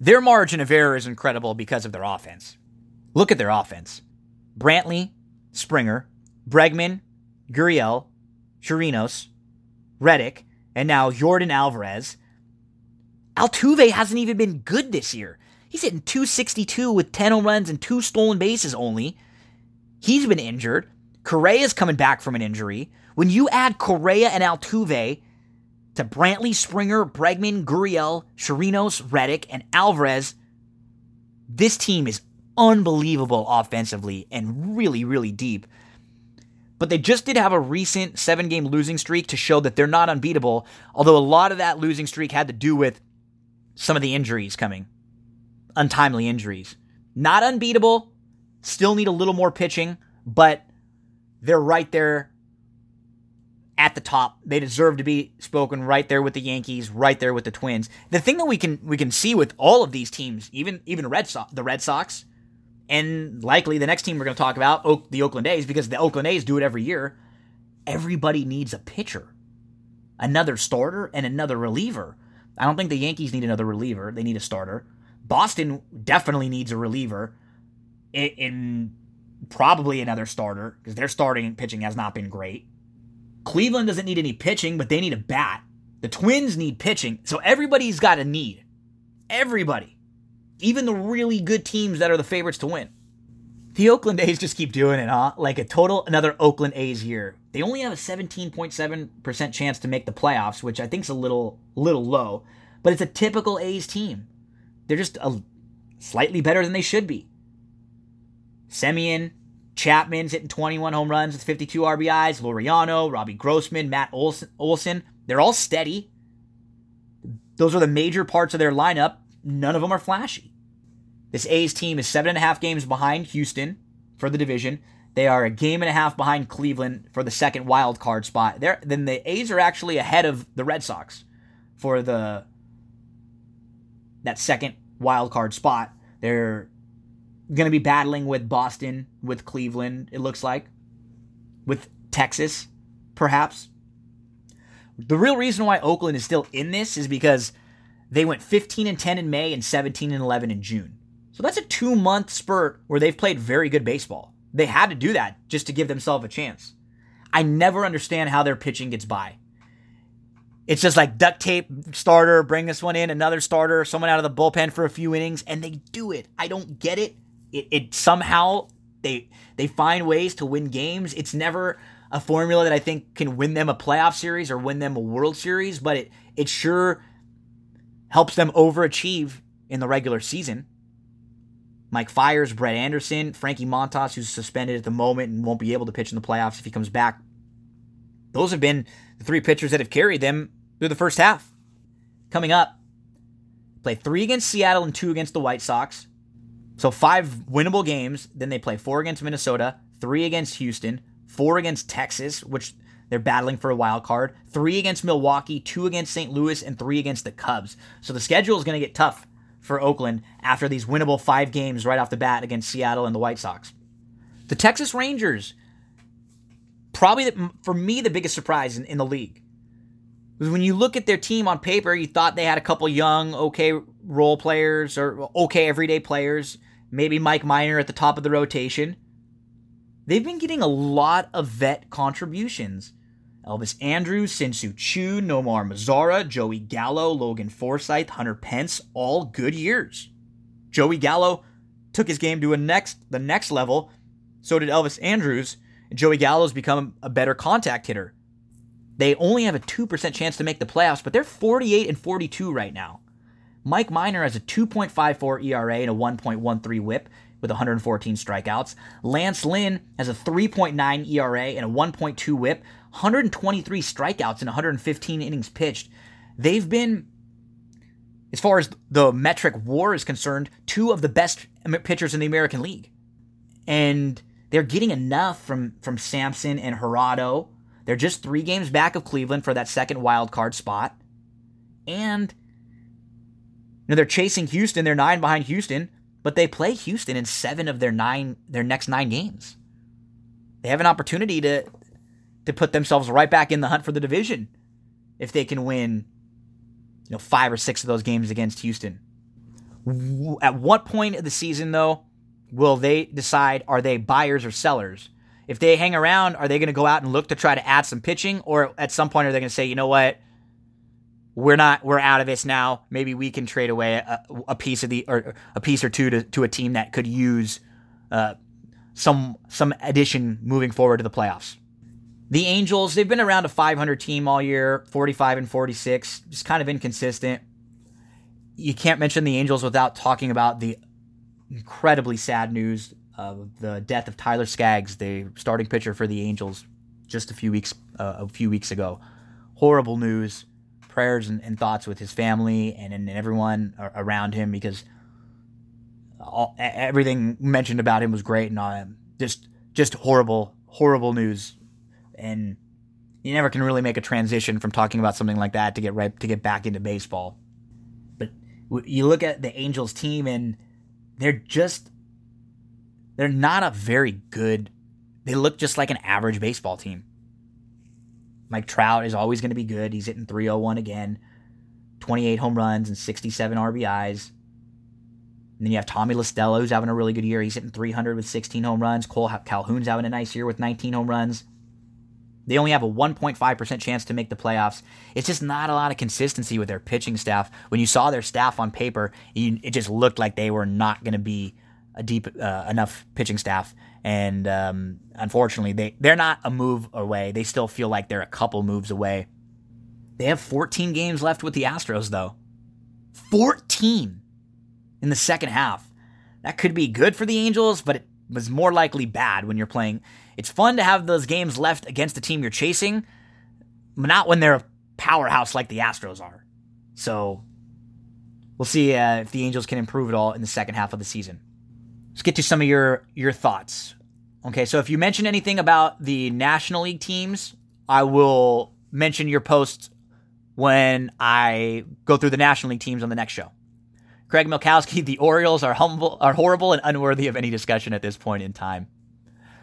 their margin of error is incredible because of their offense. Look at their offense. Brantley, Springer, Bregman, Gurriel, Chirinos, Reddick, and now Yordan Alvarez. Altuve hasn't even been good this year. He's hitting 262 with 10 home runs and two stolen bases only. He's been injured. Correa's coming back from an injury. When you add Correa and Altuve to Brantley, Springer, Bregman, Gurriel, Chirinos, Reddick, and Alvarez, this team is unbelievable offensively and really, really deep. But they just did have a recent seven game losing streak to show that they're not unbeatable, although a lot of that losing streak had to do with some of the injuries coming. Untimely injuries. Not unbeatable, still need a little more pitching, but they're right there at the top. They deserve to be spoken right there with the Yankees, right there with the Twins. The thing that we can we can see with all of these teams, even even Red Sox, the Red Sox, and likely the next team we're going to talk about, the Oakland A's, because the Oakland A's do it every year. Everybody needs a pitcher, another starter, and another reliever. I don't think the Yankees need another reliever. They need a starter. Boston definitely needs a reliever. In probably another starter because their starting pitching has not been great. Cleveland doesn't need any pitching, but they need a bat. The Twins need pitching. So everybody's got a need. Everybody. Even the really good teams that are the favorites to win. The Oakland A's just keep doing it, huh? Like a total another Oakland A's year. They only have a 17.7% chance to make the playoffs, which I think is a little little low, but it's a typical A's team. They're just a slightly better than they should be. Semien, Chapman's hitting 21 home runs with 52 RBIs. Laureano, Robbie Grossman, Matt Olson, they're all steady. Those are the major parts of their lineup. None of them are flashy. This A's team is seven and a half games behind Houston for the division. They are a game and a half behind Cleveland for the second wild card spot. There, then the A's are actually ahead of the Red Sox for the that second wild card spot. They're going to be battling with Boston, with Cleveland, it looks like, with Texas, perhaps. The real reason why Oakland is still in this is because they went 15 and 10 in May and 17 and 11 in June. So that's a two month spurt where they've played very good baseball. They had to do that just to give themselves a chance. I never understand how their pitching gets by. It's just like duct tape starter, bring this one in, another starter, someone out of the bullpen for a few innings, and they do it. I don't get it it, it somehow they they find ways to win games. It's never a formula that I think can win them a playoff series or win them a World Series, but it it sure helps them overachieve in the regular season. Mike Fiers, Brett Anderson, Frankie Montas, who's suspended at the moment and won't be able to pitch in the playoffs if he comes back. Those have been the three pitchers that have carried them through the first half. Coming up, play three against Seattle and two against the White Sox. So five winnable games. Then they play four against Minnesota, three against Houston, four against Texas, which they're battling for a wild card, three against Milwaukee, two against St. Louis, and three against the Cubs. So the schedule is going to get tough for Oakland after these winnable five games right off the bat against Seattle and the White Sox. The Texas Rangers, probably the, for me the biggest surprise in, in the league. When you look at their team on paper, you thought they had a couple young, okay role players or okay everyday players maybe Mike Minor at the top of the rotation. They've been getting a lot of vet contributions. Elvis Andrus, Shin-Soo Choo, Nomar Mazara, Joey Gallo, Logan Forsythe, Hunter Pence, all good years. Joey Gallo took his game to a next the next level. So did Elvis Andrus. Joey Gallo's become a better contact hitter. They only have a 2% chance to make the playoffs, but they're 48 and 42 right now. Mike Minor has a 2.54 ERA and a 1.13 whip with 114 strikeouts. Lance Lynn has a 3.9 ERA and a 1.2 whip, 123 strikeouts and 115 innings pitched. They've been, as far as the metric war is concerned, two of the best pitchers in the American League. And they're getting enough from, from Sampson and Jurado. They're just three games back of Cleveland for that second wild card spot. And you know, they're chasing Houston. They're nine behind Houston, but they play Houston in seven of their nine their next nine games. They have an opportunity to to put themselves right back in the hunt for the division if they can win, you know, five or six of those games against Houston. At what point of the season, though, will they decide are they buyers or sellers? If they hang around, are they going to go out and look to try to add some pitching, or at some point are they going to say, you know what, we're not, we're out of this now. Maybe we can trade away a, a piece of the or a piece or two to, to a team that could use uh, some some addition moving forward to the playoffs. The Angels, they've been around a 500 team all year, 45 and 46, just kind of inconsistent you can't mention the Angels without talking about the incredibly sad news of the death of Tyler Skaggs, the starting pitcher for the Angels, just a few weeks uh, a few weeks ago. Horrible news. Prayers and, and thoughts with his family and, and everyone around him because all, everything mentioned about him was great and uh, just just horrible horrible news and you never can really make a transition from talking about something like that to get right to get back into baseball But you look at the Angels team and they're just they're not a very good they look just like an average baseball team. Mike Trout is always going to be good. He's hitting 301 again. 28 home runs and 67 RBIs. And then you have Tommy La Stella, who's having a really good year. He's hitting 300 with 16 home runs. Cole Calhoun's having a nice year with 19 home runs. They only have a 1.5% chance to make the playoffs. It's just not a lot of consistency with their pitching staff. When you saw their staff on paper, it just looked like they were not going to be a deep uh, enough pitching staff. And um, unfortunately, they, they're not a move away. They still feel like they're a couple moves away. They have 14 games left with the Astros, though. 14 in the second half. That could be good for the Angels, but it was more likely bad when you're playing it's fun to have those games left against the team you're chasing, not when they're a powerhouse like the Astros are. So we'll see uh, if the Angels can improve at all in the second half of the season. Let's get to some of your your thoughts. Okay, so if you mention anything about the National League teams, I will mention your posts when I go through the National League teams on the next show. Craig Milkowski, the Orioles are humble, are horrible and unworthy of any discussion at this point in time.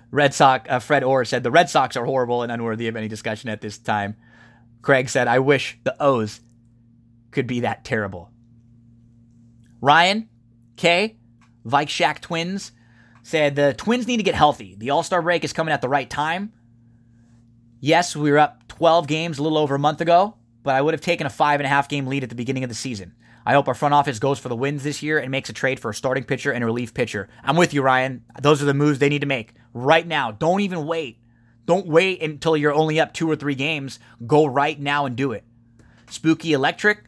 Red Sox, uh, Fred Orr said the Red Sox are horrible and unworthy of any discussion at this time. Craig said, I wish the O's could be that terrible. Ryan K, Vike Twins, said the Twins need to get healthy. The All Star break is coming at the right time. Yes, we were up 12 games a little over a month ago, but I would have taken a five and a half game lead at the beginning of the season. I hope our front office goes for the wins this year and makes a trade for a starting pitcher and a relief pitcher. I'm with you, Ryan. Those are the moves they need to make right now. Don't even wait. Don't wait until you're only up two or three games. Go right now and do it. Spooky Electric,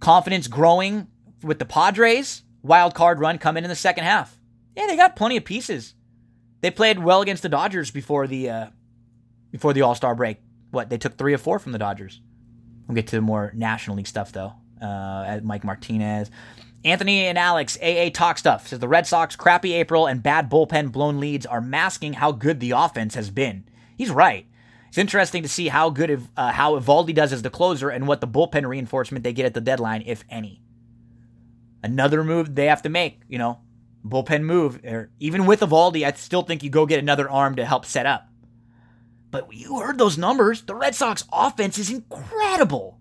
confidence growing with the Padres. Wild card run coming in the second half. Yeah, they got plenty of pieces. They played well against the Dodgers before the uh, before the All Star break. What they took three or four from the Dodgers. We'll get to the more National League stuff though uh, Mike Martinez. Anthony and Alex, AA Talk Stuff, says the Red Sox crappy April and bad bullpen blown leads are masking how good the offense has been. He's right. It's interesting to see how good uh, how Eovaldi does as the closer and what the bullpen reinforcement they get at the deadline, if any. Another move they have to make, you know, bullpen move. Even with Eovaldi, I still think you go get another arm to help set up. But you heard those numbers. The Red Sox offense is incredible.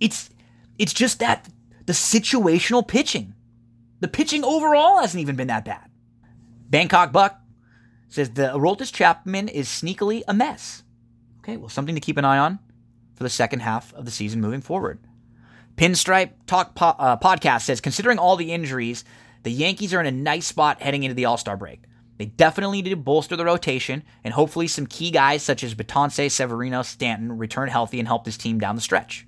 It's it's just that the situational pitching. The pitching overall hasn't even been that bad. Bangkok Buck says the Aroldis Chapman is sneakily a mess. Okay, well, something to keep an eye on for the second half of the season moving forward. Pinstripe Talk po- uh, podcast says considering all the injuries, the Yankees are in a nice spot heading into the All Star break. They definitely need to bolster the rotation, and hopefully some key guys such as Betances, Severino, Stanton return healthy and help this team down the stretch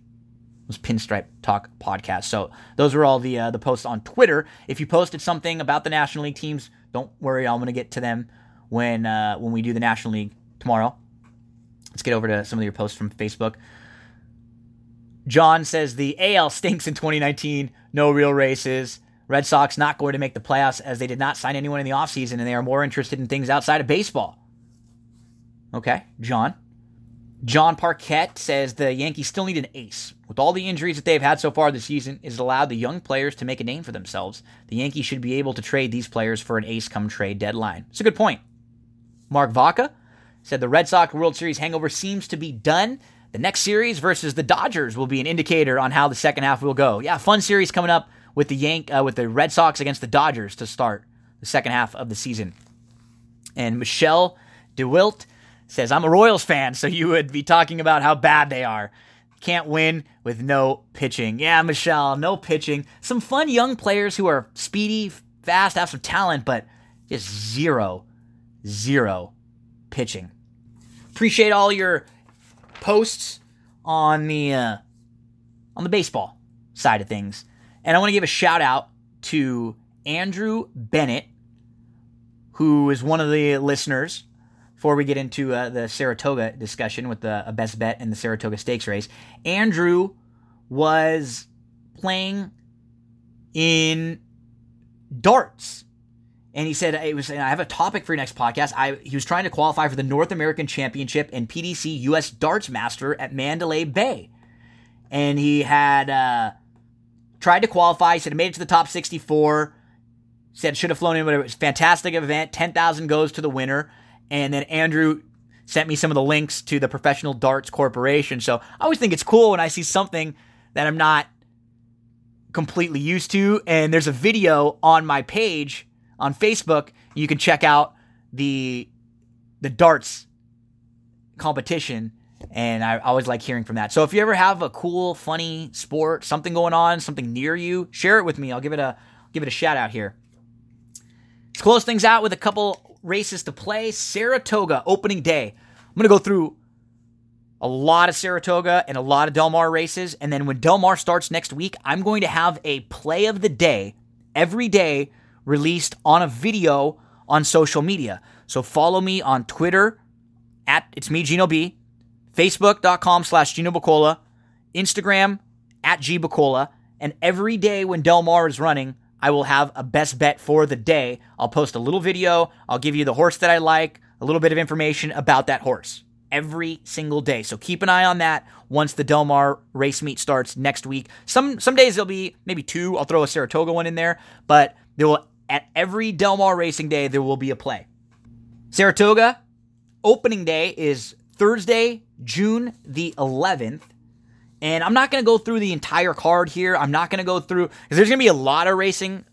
was Pinstripe Talk podcast. So those were all the uh, the posts on Twitter. If you posted something about the National League teams, don't worry, I'm going to get to them when uh, when we do the National League tomorrow. Let's get over to some of your posts from Facebook. John says the AL stinks in 2019. No real races. Red Sox not going to make the playoffs as they did not sign anyone in the offseason and they are more interested in things outside of baseball. Okay, John. John Parquette says the Yankees still need an ace. With all the injuries that they've had so far this season, it has allowed the young players to make a name for themselves. The Yankees should be able to trade these players for an ace come trade deadline. It's a good point. Mark Vaca said the Red Sox World Series hangover seems to be done. The next series versus the Dodgers will be an indicator on how the second half will go. Yeah, fun series coming up with the Yank uh, with the Red Sox against the Dodgers to start the second half of the season. And Michelle DeWilt says, I'm a Royals fan, so you would be talking about how bad they are. Can't win with no pitching. Yeah, Michelle, no pitching. Some fun young players who are speedy, fast, have some talent, but just zero, zero pitching. Appreciate all your posts on the uh, on the baseball side of things, and I want to give a shout out to Andrew Bennett, who is one of the listeners before we get into uh, the Saratoga discussion with the best bet in the Saratoga Stakes race, Andrew was playing in darts. And he said it was. I have a topic for your next podcast. I he was trying to qualify for the North American Championship and PDC U.S. Darts Master at Mandalay Bay, and he had uh, tried to qualify. He said he made it to the top 64. Said should have flown in, but it was fantastic event. Ten thousand goes to the winner. And then Andrew sent me some of the links to the Professional Darts Corporation. So I always think it's cool when I see something that I'm not completely used to. And there's a video on my page on Facebook. You can check out the the darts competition. And I always like hearing from that. So if you ever have a cool, funny sport, something going on, something near you, share it with me. I'll give it a give it a shout out here. Let's close things out with a couple races to play. Saratoga opening day. I'm going to go through a lot of Saratoga and a lot of Del Mar races. And then when Del Mar starts next week, I'm going to have a play of the day every day released on a video on social media. So follow me on Twitter at it's me Gino B, Facebook.com slash Gino Bacola, Instagram at G Bacola, and every day when Del Mar is running, I will have a best bet for the day. I'll post a little video. I'll give you the horse that I like, a little bit of information about that horse every single day. So keep an eye on that once the Del Mar race meet starts next week. Some some days there'll be maybe two. I'll throw a Saratoga one in there, but there will at every Del Mar racing day there will be a play. Saratoga opening day is Thursday, June the 11th. And I'm not going to go through the entire card here. I'm not going to go through, because there's going to be a lot of racing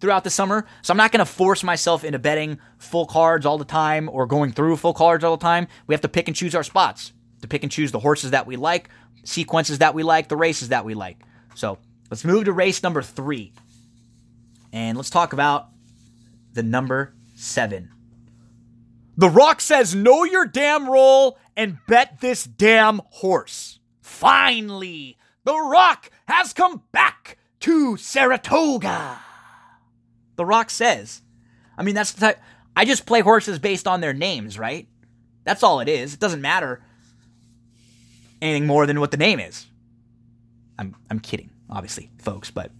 throughout the summer. So I'm not going to force myself into betting full cards all the time or going through full cards all the time. We have to pick and choose our spots, to pick and choose the horses that we like, sequences that we like, the races that we like. So let's move to race number three. And let's talk about the number seven. The Rock says, Know your damn role and bet this damn horse. Finally, The Rock has come back to Saratoga. The Rock says. I mean, that's the type. I just play horses based on their names, right? That's all it is. It doesn't matter anything more than what the name is. I'm I'm kidding, obviously, folks, but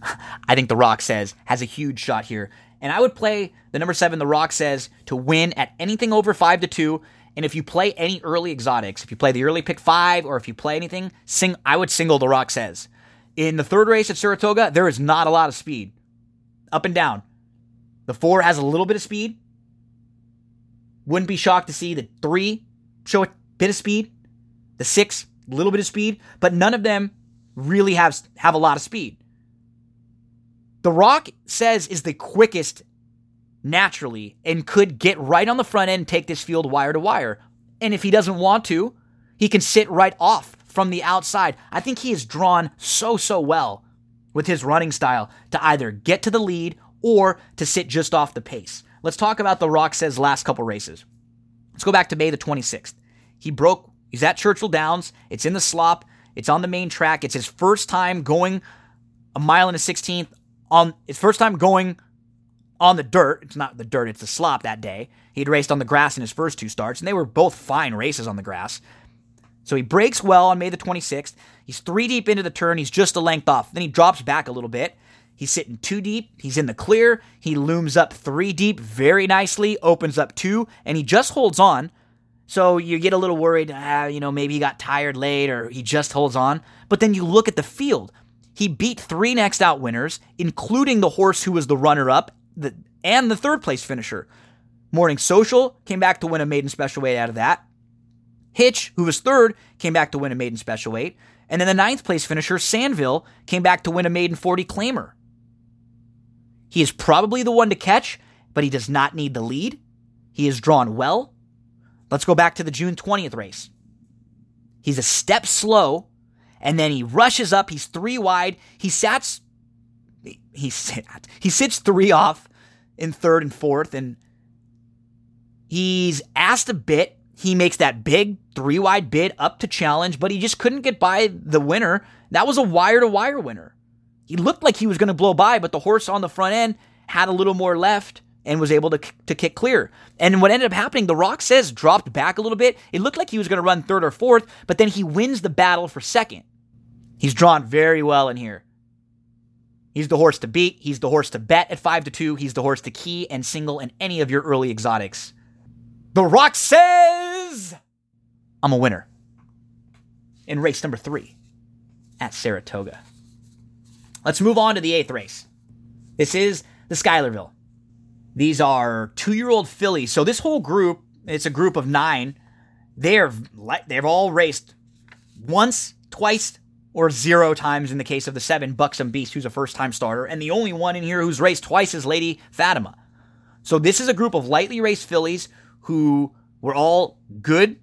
I think The Rock says has a huge shot here. And I would play the number seven, The Rock says, to win at anything over five to two and if you play any early exotics, if you play the early pick five or if you play anything, sing I would single the Rock says. In the third race at Saratoga, there is not a lot of speed. Up and down. The four has a little bit of speed. Wouldn't be shocked to see the three show a bit of speed. The six, a little bit of speed, but none of them really have have a lot of speed. The Rock says is the quickest naturally and could get right on the front end take this field wire to wire. And if he doesn't want to, he can sit right off from the outside. I think he is drawn so, so well with his running style to either get to the lead or to sit just off the pace. Let's talk about the Rock says last couple races. Let's go back to May the 26th. He broke, he's at Churchill Downs. It's in the slop. It's on the main track. It's his first time going a mile and a 16th on his first time going on the dirt. It's not the dirt, it's the slop that day. He'd raced on the grass in his first two starts, and they were both fine races on the grass. So he breaks well on May the 26th. He's three deep into the turn. He's just a length off. Then he drops back a little bit. He's sitting two deep. He's in the clear. He looms up three deep very nicely, opens up two, and he just holds on So you get a little worried, ah, you know, maybe he got tired late or he just holds on. But then you look at the field. He beat three next out winners, including the horse who was the runner up and the third place finisher. Morning Social came back to win a maiden special weight out of that. Hitch, who was third, came back to win a maiden special weight. And then the ninth place finisher, Sandville, came back to win a maiden 40 claimer. He is probably the one to catch, but he does not need the lead. He is drawn well. Let's go back to the June 20th race. He's a step slow, and then he rushes up. He's three wide. He sats. He sat. He sits three off in third and fourth, and he's asked a bit. He makes that big three wide bid up to challenge, but he just couldn't get by the winner. That was a wire to wire winner. He looked like he was going to blow by, but the horse on the front end had a little more left and was able to, to kick clear. And what ended up happening, the Rock-Says dropped back a little bit. It looked like he was going to run third or fourth, but then he wins the battle for second. He's drawn very well in here. He's the horse to beat. He's the horse to bet at 5 to 2. He's the horse to key and single in any of your early exotics. The Rock-Says I'm a winner in race number three at Saratoga. Let's move on to the eighth race. This is the Schuylerville. These are two year old fillies. So this whole group, it's a group of nine. They're they've all raced once, twice, or zero times in the case of the seven Buxom Beast, who's a first time starter, and the only one in here who's raced twice is Lady Fatima. So this is a group of lightly raced fillies who were all good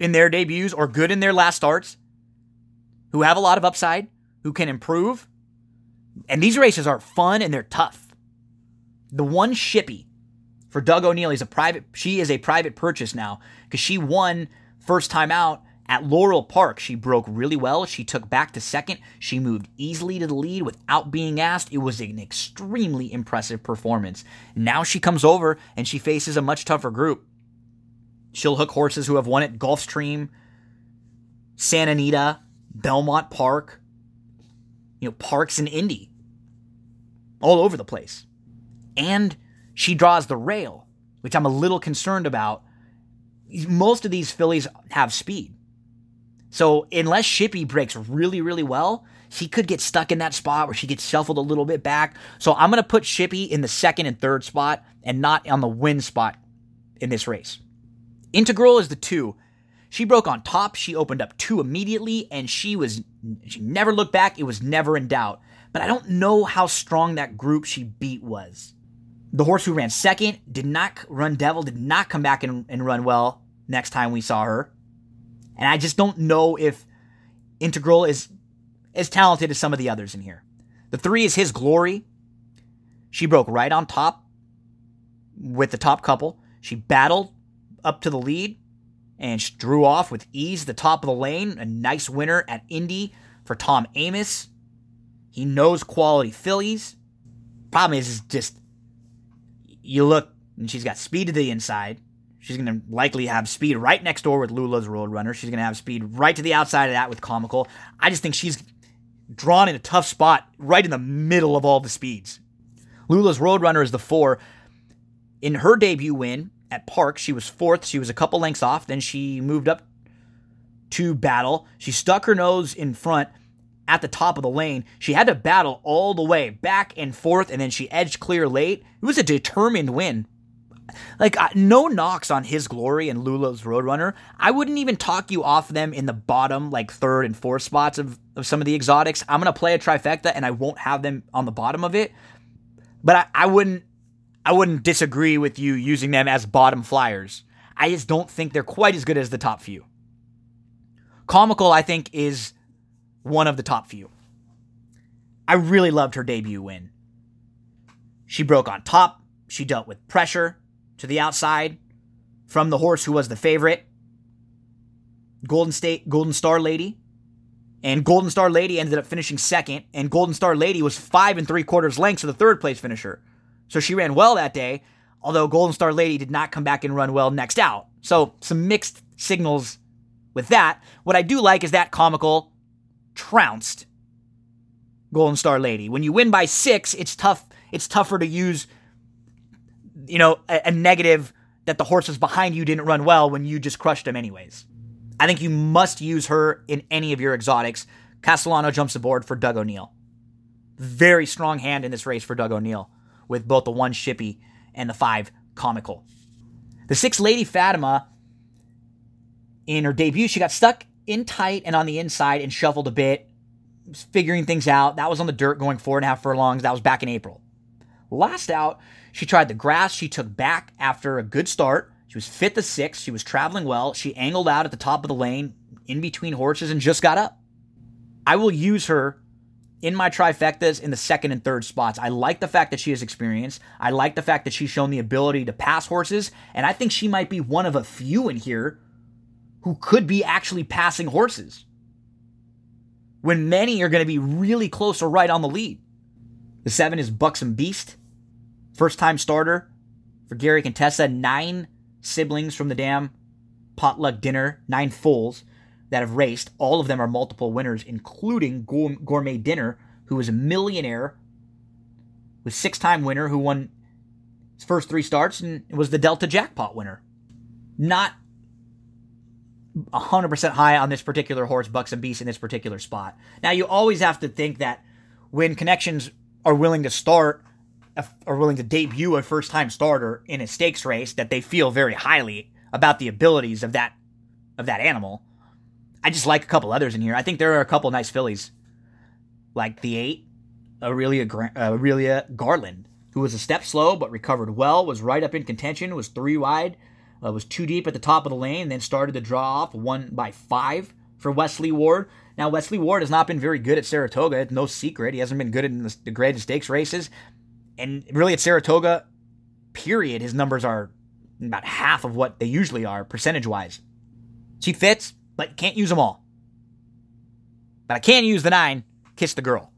in their debuts or good in their last starts, who have a lot of upside, who can improve. And these races are fun and they're tough. The one shippy for Doug O'Neill is a private she is a private purchase now because she won first time out at Laurel Park. She broke really well. She took back to second. She moved easily to the lead without being asked. It was an extremely impressive performance. Now she comes over and she faces a much tougher group. She'll hook horses who have won at Gulfstream, Santa Anita, Belmont Park, you know, Parx in Indy. All over the place. And she draws the rail, which I'm a little concerned about. Most of these fillies have speed. So unless Shippy breaks really, really well, she could get stuck in that spot where she gets shuffled a little bit back. So I'm going to put Shippy in the second and third spot and not on the win spot in this race. Integral is the two. She broke on top. She opened up two immediately, and she was she never looked back. It was never in doubt. But I don't know how strong that group she beat was. The horse who ran second did not run Devil, did not come back and, and run well next time we saw her. And I just don't know if Integral is as talented as some of the others in here. The three is his glory. She broke right on top with the top couple. She battled up to the lead and she drew off with ease the top of the lane. A nice winner at Indy for Tom Amoss. He knows quality fillies. Problem is, is just you look and she's got speed to the inside. She's going to likely have speed right next door with Lula's Roadrunner. She's going to have speed right to the outside of that with Comical. I just think she's drawn in a tough spot right in the middle of all the speeds. Lula's Roadrunner is the four. In her debut win, at Parx. She was fourth. She was a couple lengths off. Then she moved up to battle. She stuck her nose in front at the top of the lane. She had to battle all the way back and forth, and then she edged clear late. It was a determined win. Like, uh, no knocks on his glory and Lula's Roadrunner. I wouldn't even talk you off them in the bottom, like third and fourth spots of, of some of the exotics. I'm to play a trifecta and I won't have them on the bottom of it. But I, I wouldn't I wouldn't disagree with you using them as bottom flyers. I just don't think they're quite as good as the top few. Comical, I think, is one of the top few. I really loved her debut win. She broke on top. She dealt with pressure to the outside from the horse who was the favorite, Golden State Golden Star Lady. And Golden Star Lady ended up finishing second, and Golden Star Lady was five and three quarters lengths to the third place finisher. So she ran well that day, although Golden Star Lady did not come back and run well next out. So some mixed signals with that. What I do like is that comical trounced Golden Star Lady. When you win by six, it's tough. It's tougher to use, you know, a, a negative that the horses behind you didn't run well when you just crushed them anyways. I think you must use her in any of your exotics. Castellano jumps aboard for Doug O'Neill. Very strong hand in this race for Doug O'Neill with both the one Shippy and the five Comical. The six Lady Fatima, in her debut, she got stuck in tight and on the inside and shuffled a bit, figuring things out. That was on the dirt going four and a half furlongs. That was back in April. Last out, she tried the grass. She took back after a good start. She was fifth to sixth. She was traveling well. She angled out at the top of the lane in between horses and just got up. I will use her in my trifectas in the second and third spots. I like the fact that she has experience. I like the fact that she's shown the ability to pass horses. And I think she might be one of a few in here who could be actually passing horses when many are going to be really close or right on the lead. The seven is Buxom Beast. First time starter for Gary Contessa. Nine siblings from the dam potluck dinner, nine foals that have raced. All of them are multiple winners, including Gourmet Dinner, who is a millionaire, was six time winner who won his first three starts and was the Delta jackpot winner. Not 100% high on this particular horse, Buxom Beast, in this particular spot. Now, you always have to think that when connections are willing to start are willing to debut a first time starter in a stakes race that they feel very highly about the abilities of that of that animal. I just like a couple others in here. I think there are a couple nice fillies, like the eight Aurelia Aurelia Garland, who was a step slow but recovered well, was right up in contention, was three wide, uh, was too deep at the top of the lane, then started to draw off, won by five for Wesley Ward. Now Wesley Ward has not been very good at Saratoga. It's no secret. He hasn't been good in the, the graded stakes races and really at Saratoga, period, his numbers are about half of what they usually are percentage wise. She fits, but can't use them all. But I can use the nine, kiss the girl.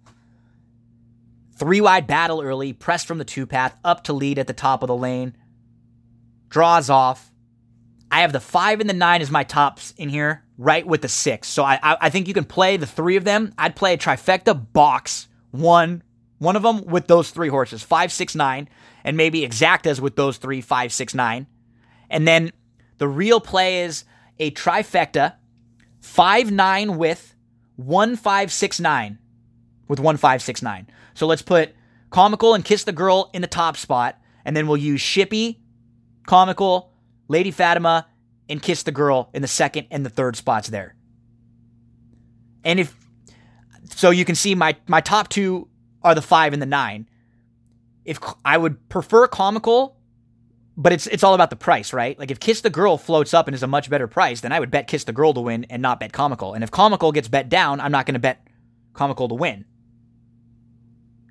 Three wide battle early, pressed from the two path, up to lead at the top of the lane. Draws off. I have the five and the nine as my tops in here, right with the six. So I, I, I think you can play the three of them. I'd play a trifecta box, one, one of them with those three horses, five, six, nine, and maybe exactas with those three, five, six, nine. And then the real play is a trifecta, five, nine with one, five, six, nine, with one, five, six, nine. So let's put comical and kiss the girl in the top spot, and then we'll use Shippy, comical, Lady Fatima, and kiss the girl in the second and the third spots there. And if so, you can see my my top two are the five and the nine. If I would prefer comical, but it's it's all about the price, right? Like if Kiss the Girl floats up and is a much better price, then I would bet Kiss the Girl to win and not bet comical. And if comical gets bet down, I'm not going to bet comical to win.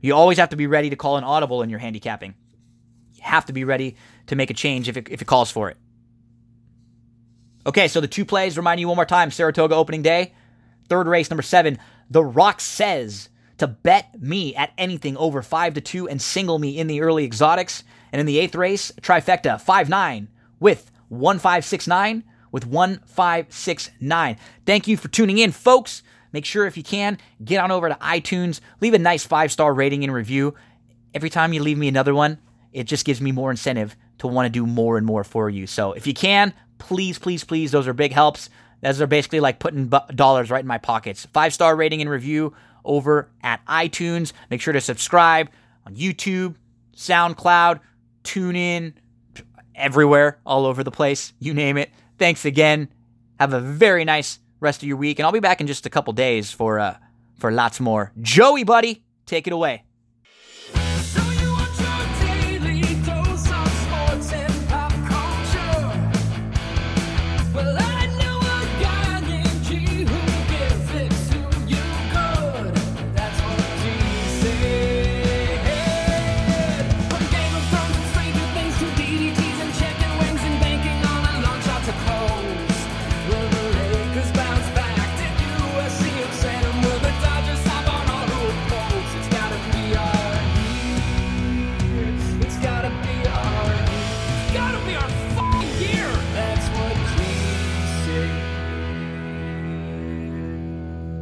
You always have to be ready to call an audible in your handicapping. You have to be ready to make a change if it, if it calls for it. Okay, so the two plays, remind you one more time Saratoga opening day. Third race, number seven, The Rock Says to bet me at anything over 5 to 2 and single me in the early exotics. And in the eighth race, trifecta 5 9 with 1569 with 1569. Thank you for tuning in, folks. Make sure if you can, get on over to iTunes, leave a nice five star rating and review. Every time you leave me another one, it just gives me more incentive to want to do more and more for you. So if you can, please, please, please, those are big helps. Those are basically like putting dollars right in my pockets. Five star rating and review over at iTunes. Make sure to subscribe on YouTube, SoundCloud, TuneIn, everywhere, all over the place. You name it. Thanks again. Have a very nice rest of your week, and I'll be back in just a couple days for uh, for lots more. Joey, buddy, take it away.